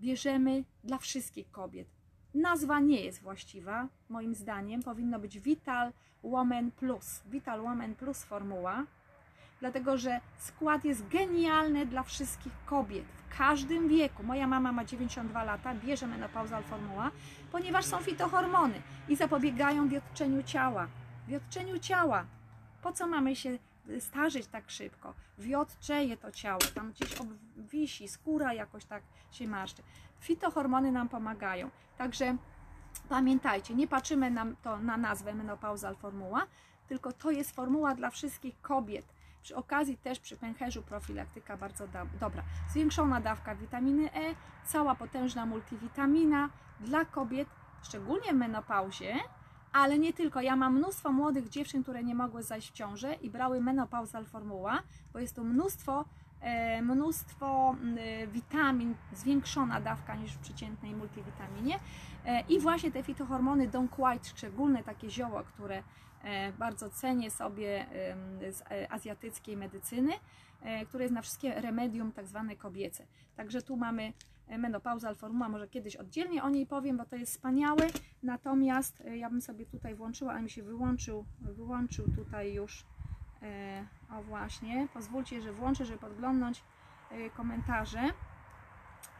bierzemy dla wszystkich kobiet. Nazwa nie jest właściwa, moim zdaniem, powinno być Vital Woman Plus, Vital Woman Plus formuła, dlatego że skład jest genialny dla wszystkich kobiet w każdym wieku. Moja mama ma 92 lata, bierze menopauzal formuła, ponieważ są fitohormony i zapobiegają wiotczeniu ciała. Wiotczeniu ciała. Po co mamy się starzeć tak szybko? Wiotczeje to ciało, tam gdzieś wisi, skóra jakoś tak się marszczy. Fitohormony nam pomagają. Także pamiętajcie, nie patrzymy na, to, na nazwę menopauzal formuła, tylko to jest formuła dla wszystkich kobiet przy okazji też przy pęcherzu profilaktyka bardzo do, dobra. Zwiększona dawka witaminy E, cała potężna multivitamina dla kobiet, szczególnie w menopauzie, ale nie tylko. Ja mam mnóstwo młodych dziewczyn, które nie mogły zajść w ciążę i brały menopauzal formuła, bo jest tu mnóstwo e, mnóstwo e, witamin, zwiększona dawka niż w przeciętnej multivitaminie e, i właśnie te fitohormony Don't Quite, szczególne takie zioło, które bardzo cenię sobie z e, azjatyckiej medycyny, e, które jest na wszystkie remedium tak zwane kobiece. Także tu mamy menopauzal formuła, może kiedyś oddzielnie o niej powiem, bo to jest wspaniałe. Natomiast ja bym sobie tutaj włączyła, ale mi się wyłączył, wyłączył tutaj już. O właśnie, pozwólcie, że włączę, żeby podglądnąć komentarze.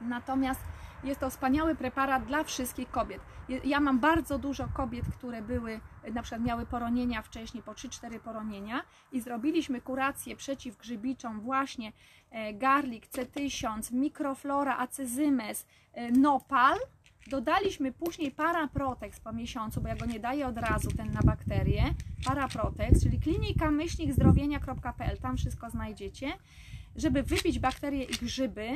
Natomiast jest to wspaniały preparat dla wszystkich kobiet. Ja mam bardzo dużo kobiet, które były, na przykład miały poronienia wcześniej, po 3-4 poronienia i zrobiliśmy kurację przeciwgrzybiczą właśnie e, garlic, C1000, mikroflora, acezymes, e, nopal. Dodaliśmy później paraprotex po miesiącu, bo ja go nie daję od razu, ten na bakterie. Paraprotex, czyli klinika myślnik zdrowienia.pl, tam wszystko znajdziecie, żeby wybić bakterie i grzyby,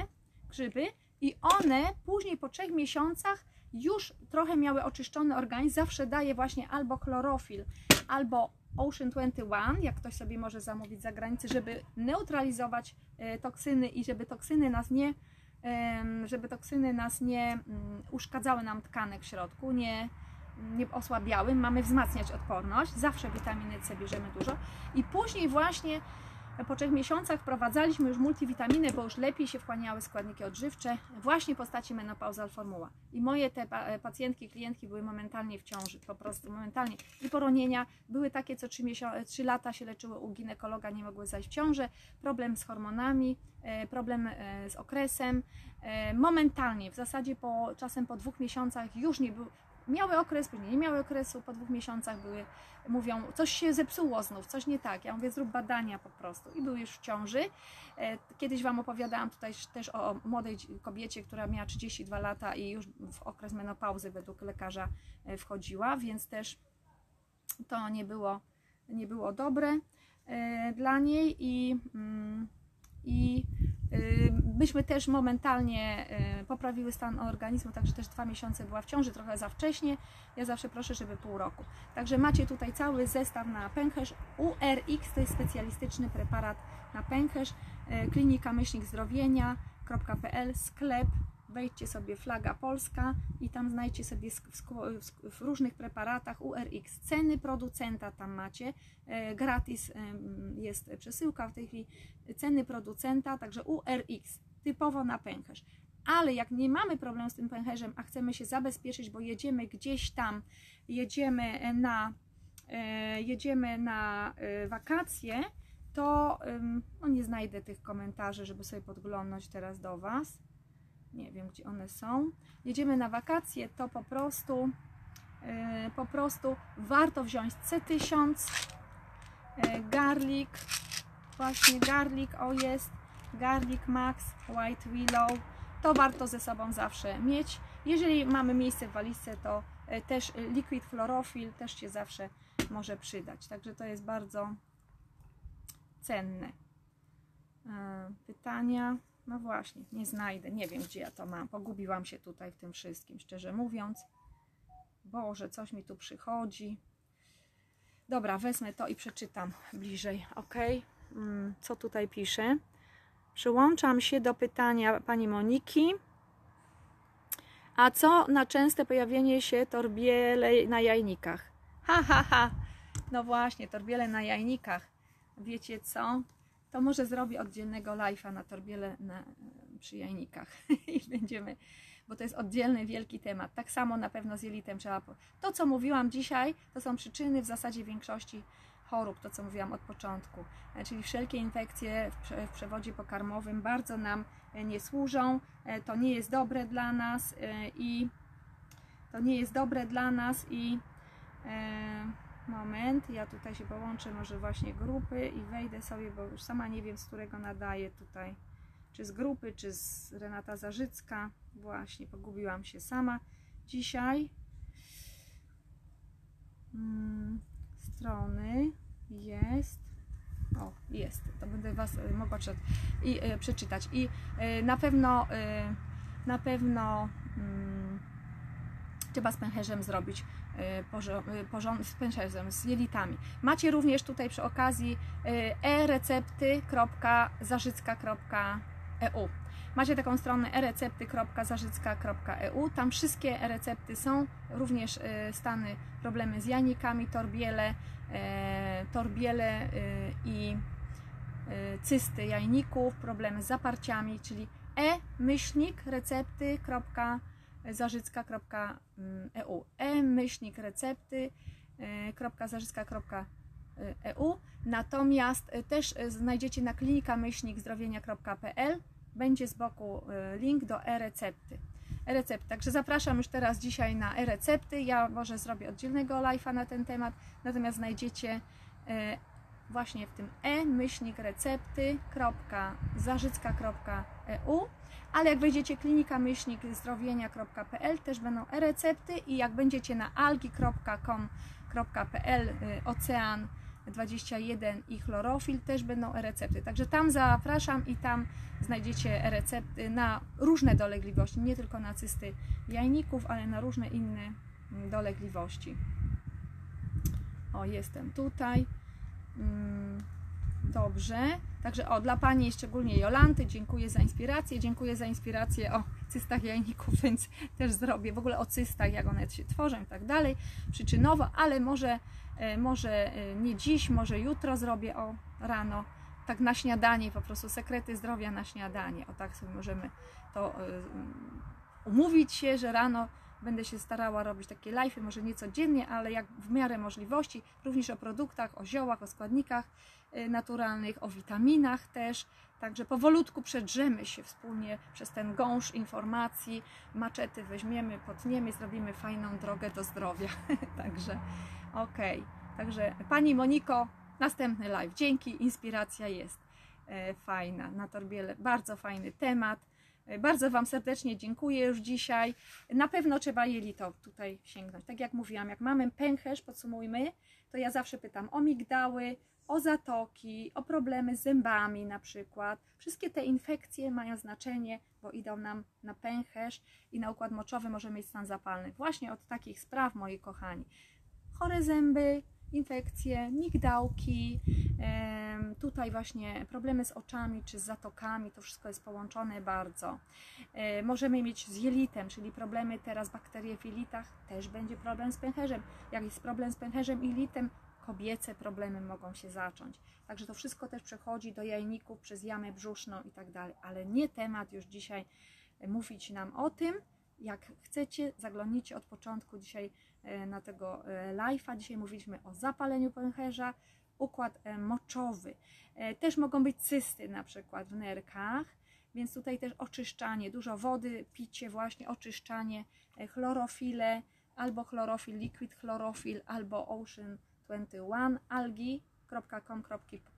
grzyby i one później po trzech miesiącach już trochę miały oczyszczony organizm. Zawsze daje właśnie albo chlorofil, albo Ocean 21, jak ktoś sobie może zamówić za granicę, żeby neutralizować e, toksyny i żeby toksyny nas nie, żeby toksyny nas nie mm, uszkadzały nam tkanek w środku, nie, nie osłabiały. Mamy wzmacniać odporność. Zawsze witaminy C bierzemy dużo. I później właśnie po trzech miesiącach wprowadzaliśmy już multivitaminy, bo już lepiej się wchłaniały składniki odżywcze, właśnie w postaci menopauzal formuła. I moje te pacjentki, klientki były momentalnie w ciąży, po prostu momentalnie. I poronienia były takie, co 3, 3 lata się leczyły u ginekologa, nie mogły zajść w ciążę, problem z hormonami, e, problem e, z okresem. E, momentalnie, w zasadzie po, czasem po dwóch miesiącach już nie był, miały okres, później nie miały okresu, po dwóch miesiącach były, mówią, coś się zepsuło znów, coś nie tak. Ja mówię, zrób badania po prostu. I były już w ciąży. E, kiedyś Wam opowiadałam tutaj też o młodej kobiecie, która miała 32 lata i już w okres menopauzy według lekarza e, wchodziła, więc też to nie było, nie było dobre e, dla niej i, mm, i Y, myśmy też momentalnie y, poprawiły stan organizmu, także też dwa miesiące była w ciąży, trochę za wcześnie. Ja zawsze proszę, żeby pół roku. Także macie tutaj cały zestaw na pęcherz. URX to jest specjalistyczny preparat na pęcherz. Y, klinika myślnik zdrowienia.pl, sklep wejdźcie sobie flaga polska i tam znajdźcie sobie w różnych preparatach URX. Ceny producenta tam macie, e, gratis jest przesyłka w tej chwili, ceny producenta, także URX, typowo na pęcherz. Ale jak nie mamy problemu z tym pęcherzem, a chcemy się zabezpieczyć, bo jedziemy gdzieś tam, jedziemy na, e, jedziemy na e, wakacje, to no nie znajdę tych komentarzy, żeby sobie podglądnąć teraz do Was. Nie wiem, gdzie one są. Jedziemy na wakacje, to po prostu yy, po prostu warto wziąć C1000 yy, garlic właśnie garlic, o jest garlic max, white willow to warto ze sobą zawsze mieć jeżeli mamy miejsce w walizce to yy, też liquid chlorophyll też się zawsze może przydać także to jest bardzo cenne. E, pytania? No właśnie, nie znajdę, nie wiem gdzie ja to mam. Pogubiłam się tutaj w tym wszystkim, szczerze mówiąc. Boże, coś mi tu przychodzi. Dobra, wezmę to i przeczytam bliżej, ok? Mm, co tutaj pisze? Przyłączam się do pytania pani Moniki. A co na częste pojawienie się torbiele na jajnikach? Ha, ha, ha. No właśnie, torbiele na jajnikach wiecie co, to może zrobię oddzielnego live'a na torbiele na, przy jajnikach i będziemy, bo to jest oddzielny, wielki temat. Tak samo na pewno z jelitem trzeba... To, co mówiłam dzisiaj, to są przyczyny w zasadzie większości chorób, to co mówiłam od początku, e, czyli wszelkie infekcje w przewodzie pokarmowym bardzo nam e, nie służą, e, to nie jest dobre dla nas i to nie jest dobre dla nas i Moment, ja tutaj się połączę może właśnie grupy i wejdę sobie, bo już sama nie wiem z którego nadaję tutaj. Czy z grupy, czy z Renata Zarzycka. Właśnie, pogubiłam się sama dzisiaj. Hmm, strony jest. O, jest. To będę Was y, mogła i, y, przeczytać. I y, na pewno, na pewno trzeba z pęcherzem zrobić z pęcherzem, z jelitami. Macie również tutaj przy okazji y, e-recepty.zarzycka.eu Macie taką stronę e-recepty.zarzycka.eu Tam wszystkie recepty są, również y, stany, problemy z janikami, torbiele, torbiele i cysty jajników, problemy z zaparciami, czyli e-myślnik recepty.eu zarzycka.eu e-myślnik recepty zarzycka.eu natomiast e, też e, znajdziecie na klinikamyślnikzdrowienia.pl będzie z boku e, link do e-recepty. E-recepty, także zapraszam już teraz dzisiaj na e-recepty. Ja może zrobię oddzielnego live'a na ten temat. Natomiast znajdziecie właśnie w tym e-myślnik recepty.zarzycka.eu ale jak wejdziecie klinika myślnik zdrowienia.pl też będą e-recepty i jak będziecie na algi.com.pl y, ocean 21 i chlorofil też będą e-recepty. Także tam zapraszam i tam znajdziecie e-recepty na różne dolegliwości, nie tylko na cysty jajników, ale na różne inne dolegliwości. O, jestem tutaj. Mm, dobrze. Także o, dla Pani szczególnie Jolanty, dziękuję za inspirację, dziękuję za inspirację o cystach jajników, więc też zrobię. W ogóle o cystach, jak one się tworzą i tak dalej, przyczynowo, ale może, e, może e, nie dziś, może jutro zrobię o rano, tak na śniadanie, po prostu sekrety zdrowia na śniadanie, o tak sobie możemy to e, umówić się, że rano będę się starała robić takie live'y, może nie codziennie, ale jak w miarę możliwości, również o produktach, o ziołach, o składnikach y, naturalnych, o witaminach też. Także powolutku przedrzemy się wspólnie przez ten gąszcz informacji, maczety weźmiemy, potniemy, zrobimy fajną drogę do zdrowia. Także okej. Okay. Także Pani Moniko, następny live. Dzięki, inspiracja jest e, fajna na torbiele. Bardzo fajny temat bardzo Wam serdecznie dziękuję już dzisiaj. Na pewno trzeba jelito tutaj sięgnąć. Tak jak mówiłam, jak mamy pęcherz, podsumujmy, to ja zawsze pytam o migdały, o zatoki, o problemy z zębami na przykład. Wszystkie te infekcje mają znaczenie, bo idą nam na pęcherz i na układ moczowy możemy mieć stan zapalny. Właśnie od takich spraw, moi kochani. Chore zęby, infekcje, migdałki, tutaj właśnie problemy z oczami czy z zatokami, to wszystko jest połączone bardzo. E, możemy mieć z jelitem, czyli problemy teraz bakterie w jelitach, też będzie problem z pęcherzem. Jak jest problem z pęcherzem i jelitem, kobiece problemy mogą się zacząć. Także to wszystko też przechodzi do jajników przez jamę brzuszną i tak dalej, ale nie temat już dzisiaj mówić nam o tym. Jak chcecie, zaglądnijcie od początku dzisiaj e, na tego e, live'a. Dzisiaj mówiliśmy o zapaleniu pęcherza, układ e, moczowy. Też mogą być cysty na przykład w nerkach, więc tutaj też oczyszczanie, dużo wody, picie właśnie, oczyszczanie, chlorofile, albo chlorofil, liquid chlorofil, albo Ocean 21, algi.com.pl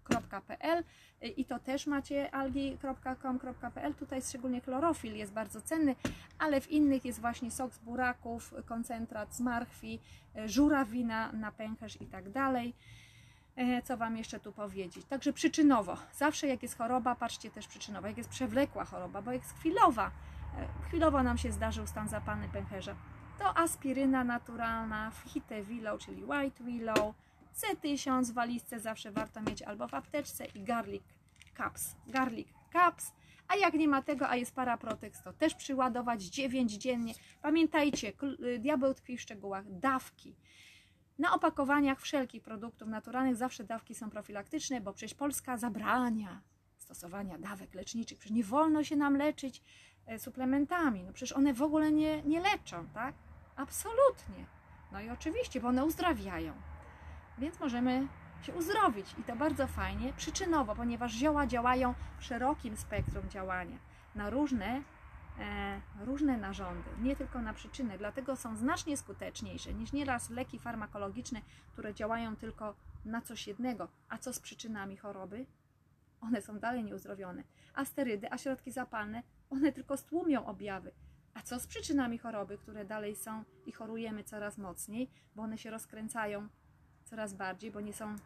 i to też macie algi.com.pl. Tutaj szczególnie chlorofil jest bardzo cenny, ale w innych jest właśnie sok z buraków, koncentrat z marchwi, e, żurawina na pęcherz i tak dalej. E, Co Wam jeszcze tu powiedzieć? Także przyczynowo. Zawsze jak jest choroba, patrzcie też przyczynowo. Jak jest przewlekła choroba, bo jest chwilowa, e, chwilowo nam się zdarzył stan zapalny pęcherza, to aspiryna naturalna, Hite Willow, czyli White Willow, C1000 w walizce zawsze warto mieć albo w apteczce i garlic caps. Garlic caps. A jak nie ma tego, a jest paraprotex, to też przyładować 9 dziennie. Pamiętajcie, y, diabeł tkwi w szczegółach, dawki. Na opakowaniach wszelkich produktów naturalnych zawsze dawki są profilaktyczne, bo przecież Polska zabrania stosowania dawek leczniczych. Przecież nie wolno się nam leczyć e, suplementami. No przecież one w ogóle nie, nie leczą, tak? Absolutnie. No i oczywiście, bo one uzdrawiają. Więc możemy się uzdrowić i to bardzo fajnie, przyczynowo, ponieważ zioła działają w szerokim spektrum działania na różne, e, różne narządy, nie tylko na przyczynę. Dlatego są znacznie skuteczniejsze niż nieraz leki farmakologiczne, które działają tylko na coś jednego. A co z przyczynami choroby? One są dalej nieuzdrowione. A sterydy, a środki zapalne, one tylko stłumią objawy. A co z przyczynami choroby, które dalej są i chorujemy coraz mocniej, bo one się rozkręcają coraz bardziej, bo nie są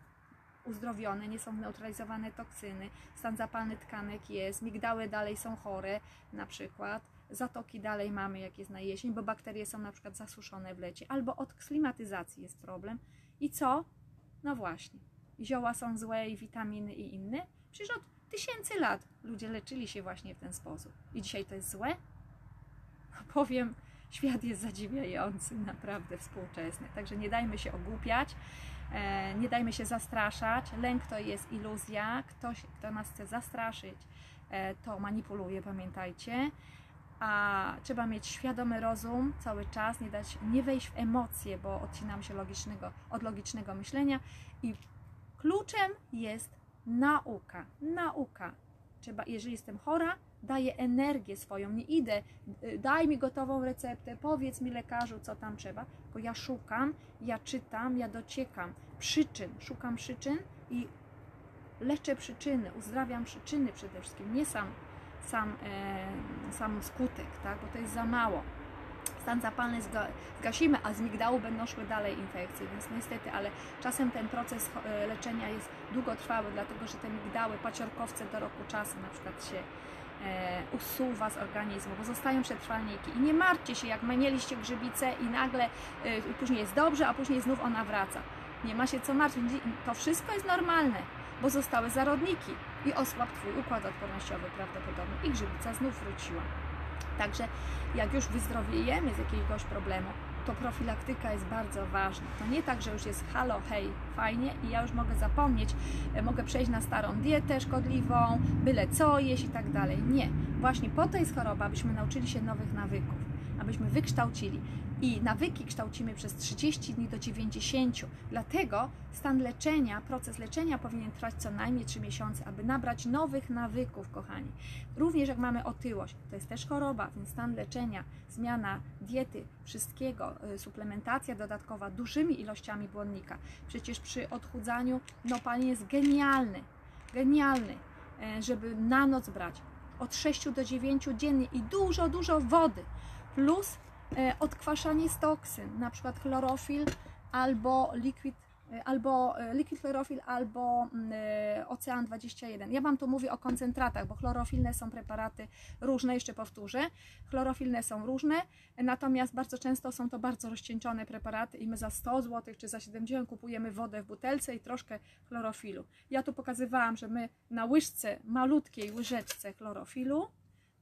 uzdrowione, nie są neutralizowane toksyny, stan zapalny tkanek jest, migdały dalej są chore na przykład, zatoki dalej mamy jak jest na jesień, bo bakterie są na przykład zasuszone w lecie, albo od klimatyzacji jest problem. I co? No właśnie, zioła są złe i witaminy i inne. Przecież od tysięcy lat ludzie leczyli się właśnie w ten sposób. I dzisiaj to jest złe? No powiem, świat jest zadziwiający, naprawdę współczesny. Także nie dajmy się ogłupiać, nie dajmy się zastraszać. Lęk to jest iluzja. Ktoś, kto nas chce zastraszyć, e, to manipuluje, pamiętajcie. A trzeba mieć świadomy rozum cały czas, nie dać, nie wejść w emocje, bo odcinam się logicznego, od logicznego myślenia. I kluczem jest nauka. Nauka. Trzeba, jeżeli jestem chora, daję energię swoją, nie idę, y, daj mi gotową receptę, powiedz mi lekarzu, co tam trzeba, tylko ja szukam, ja czytam, ja dociekam przyczyn, szukam przyczyn i leczę przyczyny, uzdrawiam przyczyny przede wszystkim, nie sam, sam, e, sam skutek, tak? bo to jest za mało. Stan zapalny zga, zgasimy, a z migdału będą szły dalej infekcje, więc niestety, ale czasem ten proces e, leczenia jest długotrwały, dlatego że te migdały, paciorkowce do roku czasu na przykład się usuwa z organizmu, bo zostają przetrwalniki. I nie martwcie się, jak mieliście grzybicę i nagle e, później jest dobrze, a później znów ona wraca. Nie ma się co martwić. To wszystko jest normalne, bo zostały zarodniki i osłabł Twój układ odpornościowy prawdopodobnie i grzybica znów wróciła. Także jak już wyzdrowiejemy z jakiegoś problemu, to profilaktyka jest bardzo ważna. To nie tak, że już jest halo, hej, fajnie i ja już mogę zapomnieć, e, mogę przejść na starą dietę szkodliwą, byle co jeść i tak dalej. Nie. Właśnie po to jest choroba, abyśmy nauczyli się nowych nawyków, abyśmy wykształcili. I nawyki kształcimy przez 30 dni do 90. Dlatego stan leczenia, proces leczenia powinien trwać co najmniej 3 miesiące, aby nabrać nowych nawyków, kochani. Również jak mamy otyłość, to jest też choroba, więc stan leczenia, zmiana diety, wszystkiego, y, suplementacja dodatkowa dużymi ilościami błonnika. Przecież przy odchudzaniu nopalin jest genialny, genialny, e, żeby na noc brać od 6 do 9 dziennie i dużo, dużo wody, plus odkwaszanie z toksyn, na przykład chlorofil albo liquid e, albo e, liquid chlorofil, albo mm, e, ocean 21. Ja Wam tu mówię o koncentratach, bo chlorofilne są preparaty różne, jeszcze powtórzę. Chlorofilne są różne, natomiast bardzo często są to bardzo rozcieńczone preparaty i my za 100 zł czy za 70 kupujemy wodę w butelce i troszkę chlorofilu. Ja tu pokazywałam, że my na łyżce, malutkiej łyżeczce chlorofilu,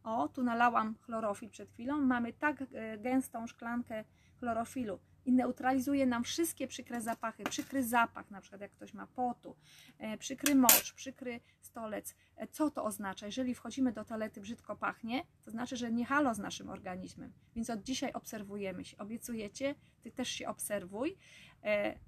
o, tu nalałam chlorofil przed chwilą, mamy tak e, gęstą szklankę chlorofilu, i neutralizuje nam wszystkie przykre zapachy. Przykry zapach, na przykład jak ktoś ma potu, e, przykry mocz, przykry stolec. E, co to oznacza? Jeżeli wchodzimy do toalety, brzydko pachnie, to znaczy, że nie halo z naszym organizmem. Więc od dzisiaj obserwujemy się. Obiecujecie? Ty też się obserwuj.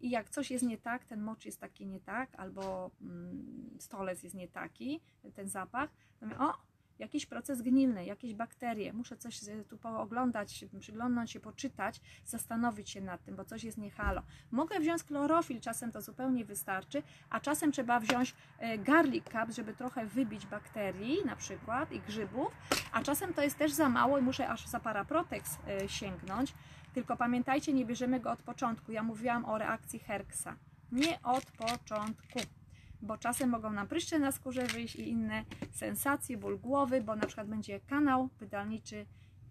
I jak coś jest nie tak, ten mocz jest taki nie tak, albo mm, stolec jest nie taki, ten zapach, to mówię, o, jakiś proces gnilny, jakieś bakterie, muszę coś tu pooglądać, przyglądnąć się, poczytać, zastanowić się nad tym, bo coś jest nie halo. Mogę wziąć chlorofil, czasem to zupełnie wystarczy, a czasem trzeba wziąć e, garlic cup, żeby trochę wybić bakterii na przykład i grzybów, a czasem to jest też za mało i muszę aż za paraprotex e, sięgnąć, tylko pamiętajcie, nie bierzemy go od początku. Ja mówiłam o reakcji Herksa. Nie od początku bo czasem mogą nam pryszcze na skórze wyjść i inne sensacje, ból głowy, bo na przykład będzie kanał wydalniczy,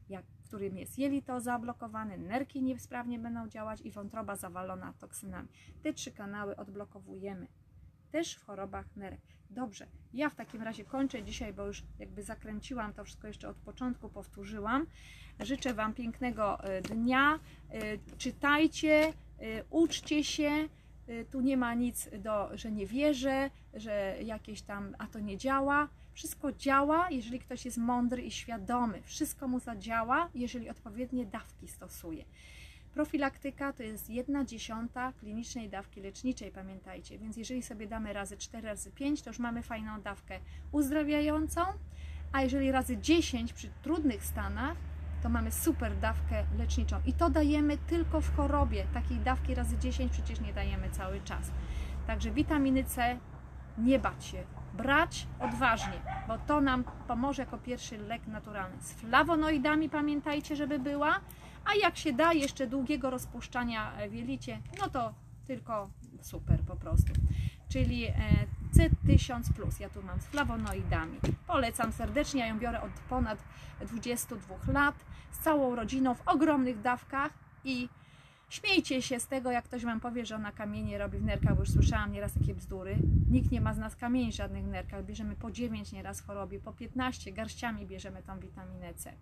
jak, w którym jest jelito zablokowane, nerki niesprawnie będą działać i wątroba zawalona toksynami. Te trzy kanały odblokowujemy. Też w chorobach nerek. Dobrze, ja w takim razie kończę dzisiaj, bo już jakby zakręciłam to wszystko jeszcze od początku, powtórzyłam. Życzę Wam pięknego e, dnia. E, czytajcie, e, uczcie się, tu nie ma nic do, że nie wierzę, że jakieś tam, a to nie działa. Wszystko działa, jeżeli ktoś jest mądry i świadomy. Wszystko mu zadziała, jeżeli odpowiednie dawki stosuje. Profilaktyka to jest jedna dziesiąta klinicznej dawki leczniczej, pamiętajcie. Więc jeżeli sobie damy razy 4, razy 5, to już mamy fajną dawkę uzdrawiającą, a jeżeli razy 10 przy trudnych stanach, to mamy super dawkę leczniczą. I to dajemy tylko w chorobie. Takiej dawki razy 10 przecież nie dajemy cały czas. Także witaminy C nie bać się, brać odważnie, bo to nam pomoże jako pierwszy lek naturalny. Z flawonoidami pamiętajcie, żeby była, a jak się da jeszcze długiego rozpuszczania w jelicie, no to tylko super po prostu. Czyli e, C1000+, ja tu mam z flawonoidami. Polecam serdecznie, ja ją biorę od ponad 22 lat, z całą rodziną w ogromnych dawkach i śmiejcie się z tego, jak ktoś Wam powie, że ona kamienie robi w nerkach, bo już słyszałam nieraz takie bzdury. Nikt nie ma z nas kamieni żadnych w nerkach, bierzemy po 9 nieraz chorobie, po 15 garściami bierzemy tą witaminę C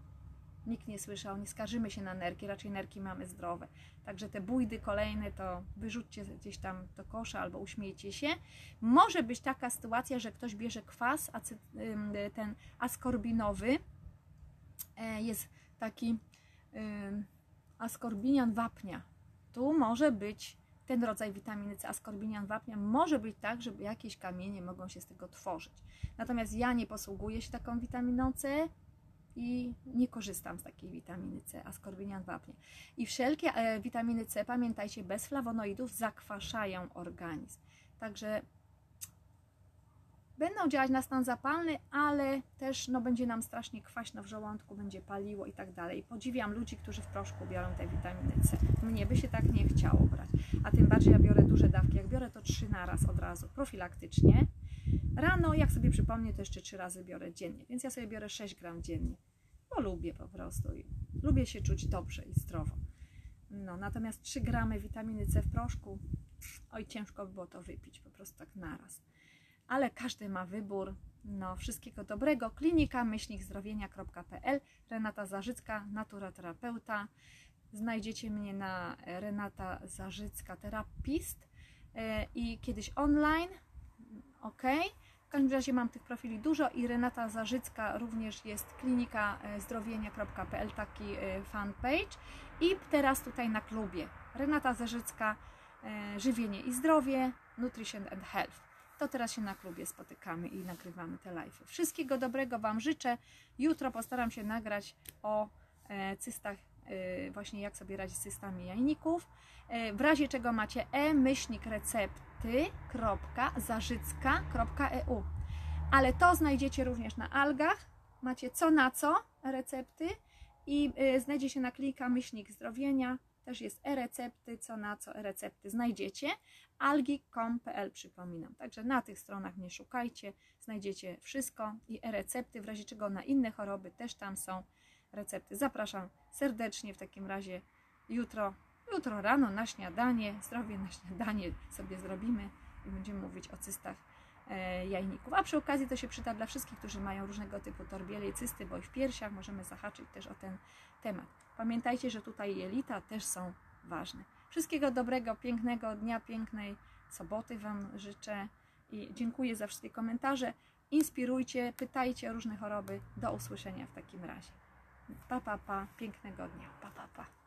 nikt nie słyszał, nie skarżymy się na nerki, raczej nerki mamy zdrowe. Także te bójdy kolejne to wyrzućcie gdzieś tam do kosza albo uśmiejcie się. Może być taka sytuacja, że ktoś bierze kwas ten askorbinowy, e, jest taki askorbinian wapnia. Tu może być ten rodzaj witaminy C, askorbinian wapnia, może być tak, że jakieś kamienie mogą się z tego tworzyć. Natomiast ja nie posługuję się taką witaminą C, i nie korzystam z takiej witaminy C, askorbinian wapnie. I wszelkie e, witaminy C, pamiętajcie, bez flawonoidów zakwaszają organizm. Także będą działać na stan zapalny, ale też no, będzie nam strasznie kwaśno w żołądku, będzie paliło i tak dalej. Podziwiam ludzi, którzy w proszku biorą te witaminy C. Mnie by się tak nie chciało brać, a tym bardziej ja biorę duże dawki. Jak biorę to trzy na raz od razu, profilaktycznie, Rano, jak sobie przypomnę, to jeszcze trzy razy biorę dziennie, więc ja sobie biorę 6 gram dziennie, bo lubię po prostu lubię się czuć dobrze i zdrowo. No, natomiast 3 gramy witaminy C w proszku, oj, ciężko by było to wypić po prostu tak naraz. Ale każdy ma wybór. No, wszystkiego dobrego. Klinika myślnikzdrowienia.pl Renata Zarzycka, naturoterapeuta. Znajdziecie mnie na Renata Zarzycka Terapist e, i kiedyś online ok. W każdym razie mam tych profili dużo i Renata Zarzycka również jest klinika e, zdrowienia.pl, taki e, fanpage. I teraz tutaj na klubie Renata Zarzycka, e, żywienie i zdrowie, nutrition and health. To teraz się na klubie spotykamy i nagrywamy te live. Wszystkiego dobrego Wam życzę. Jutro postaram się nagrać o cystach, właśnie jak sobie radzić z cystami jajników. W razie czego macie e-myślnik recept recepty.zarzycka.eu. Ale to znajdziecie również na algach. Macie co na co recepty i y, znajdzie się na klika myślnik zdrowienia. Też jest e-recepty, co na co e-recepty znajdziecie. algi.com.pl przypominam. Także na tych stronach nie szukajcie, znajdziecie wszystko i e-recepty, w razie czego na inne choroby też tam są recepty. Zapraszam serdecznie w takim razie jutro Jutro rano na śniadanie, zdrowie na śniadanie sobie zrobimy i będziemy mówić o cystach e, jajników. A przy okazji to się przyda dla wszystkich, którzy mają różnego typu torbiele i cysty, bo i w piersiach możemy zahaczyć też o ten temat. Pamiętajcie, że tutaj jelita też są ważne. Wszystkiego dobrego, pięknego dnia, pięknej soboty Wam życzę i dziękuję za wszystkie komentarze. Inspirujcie, pytajcie o różne choroby. Do usłyszenia w takim razie. Pa, pa, pa. Pięknego dnia. Pa, pa, pa.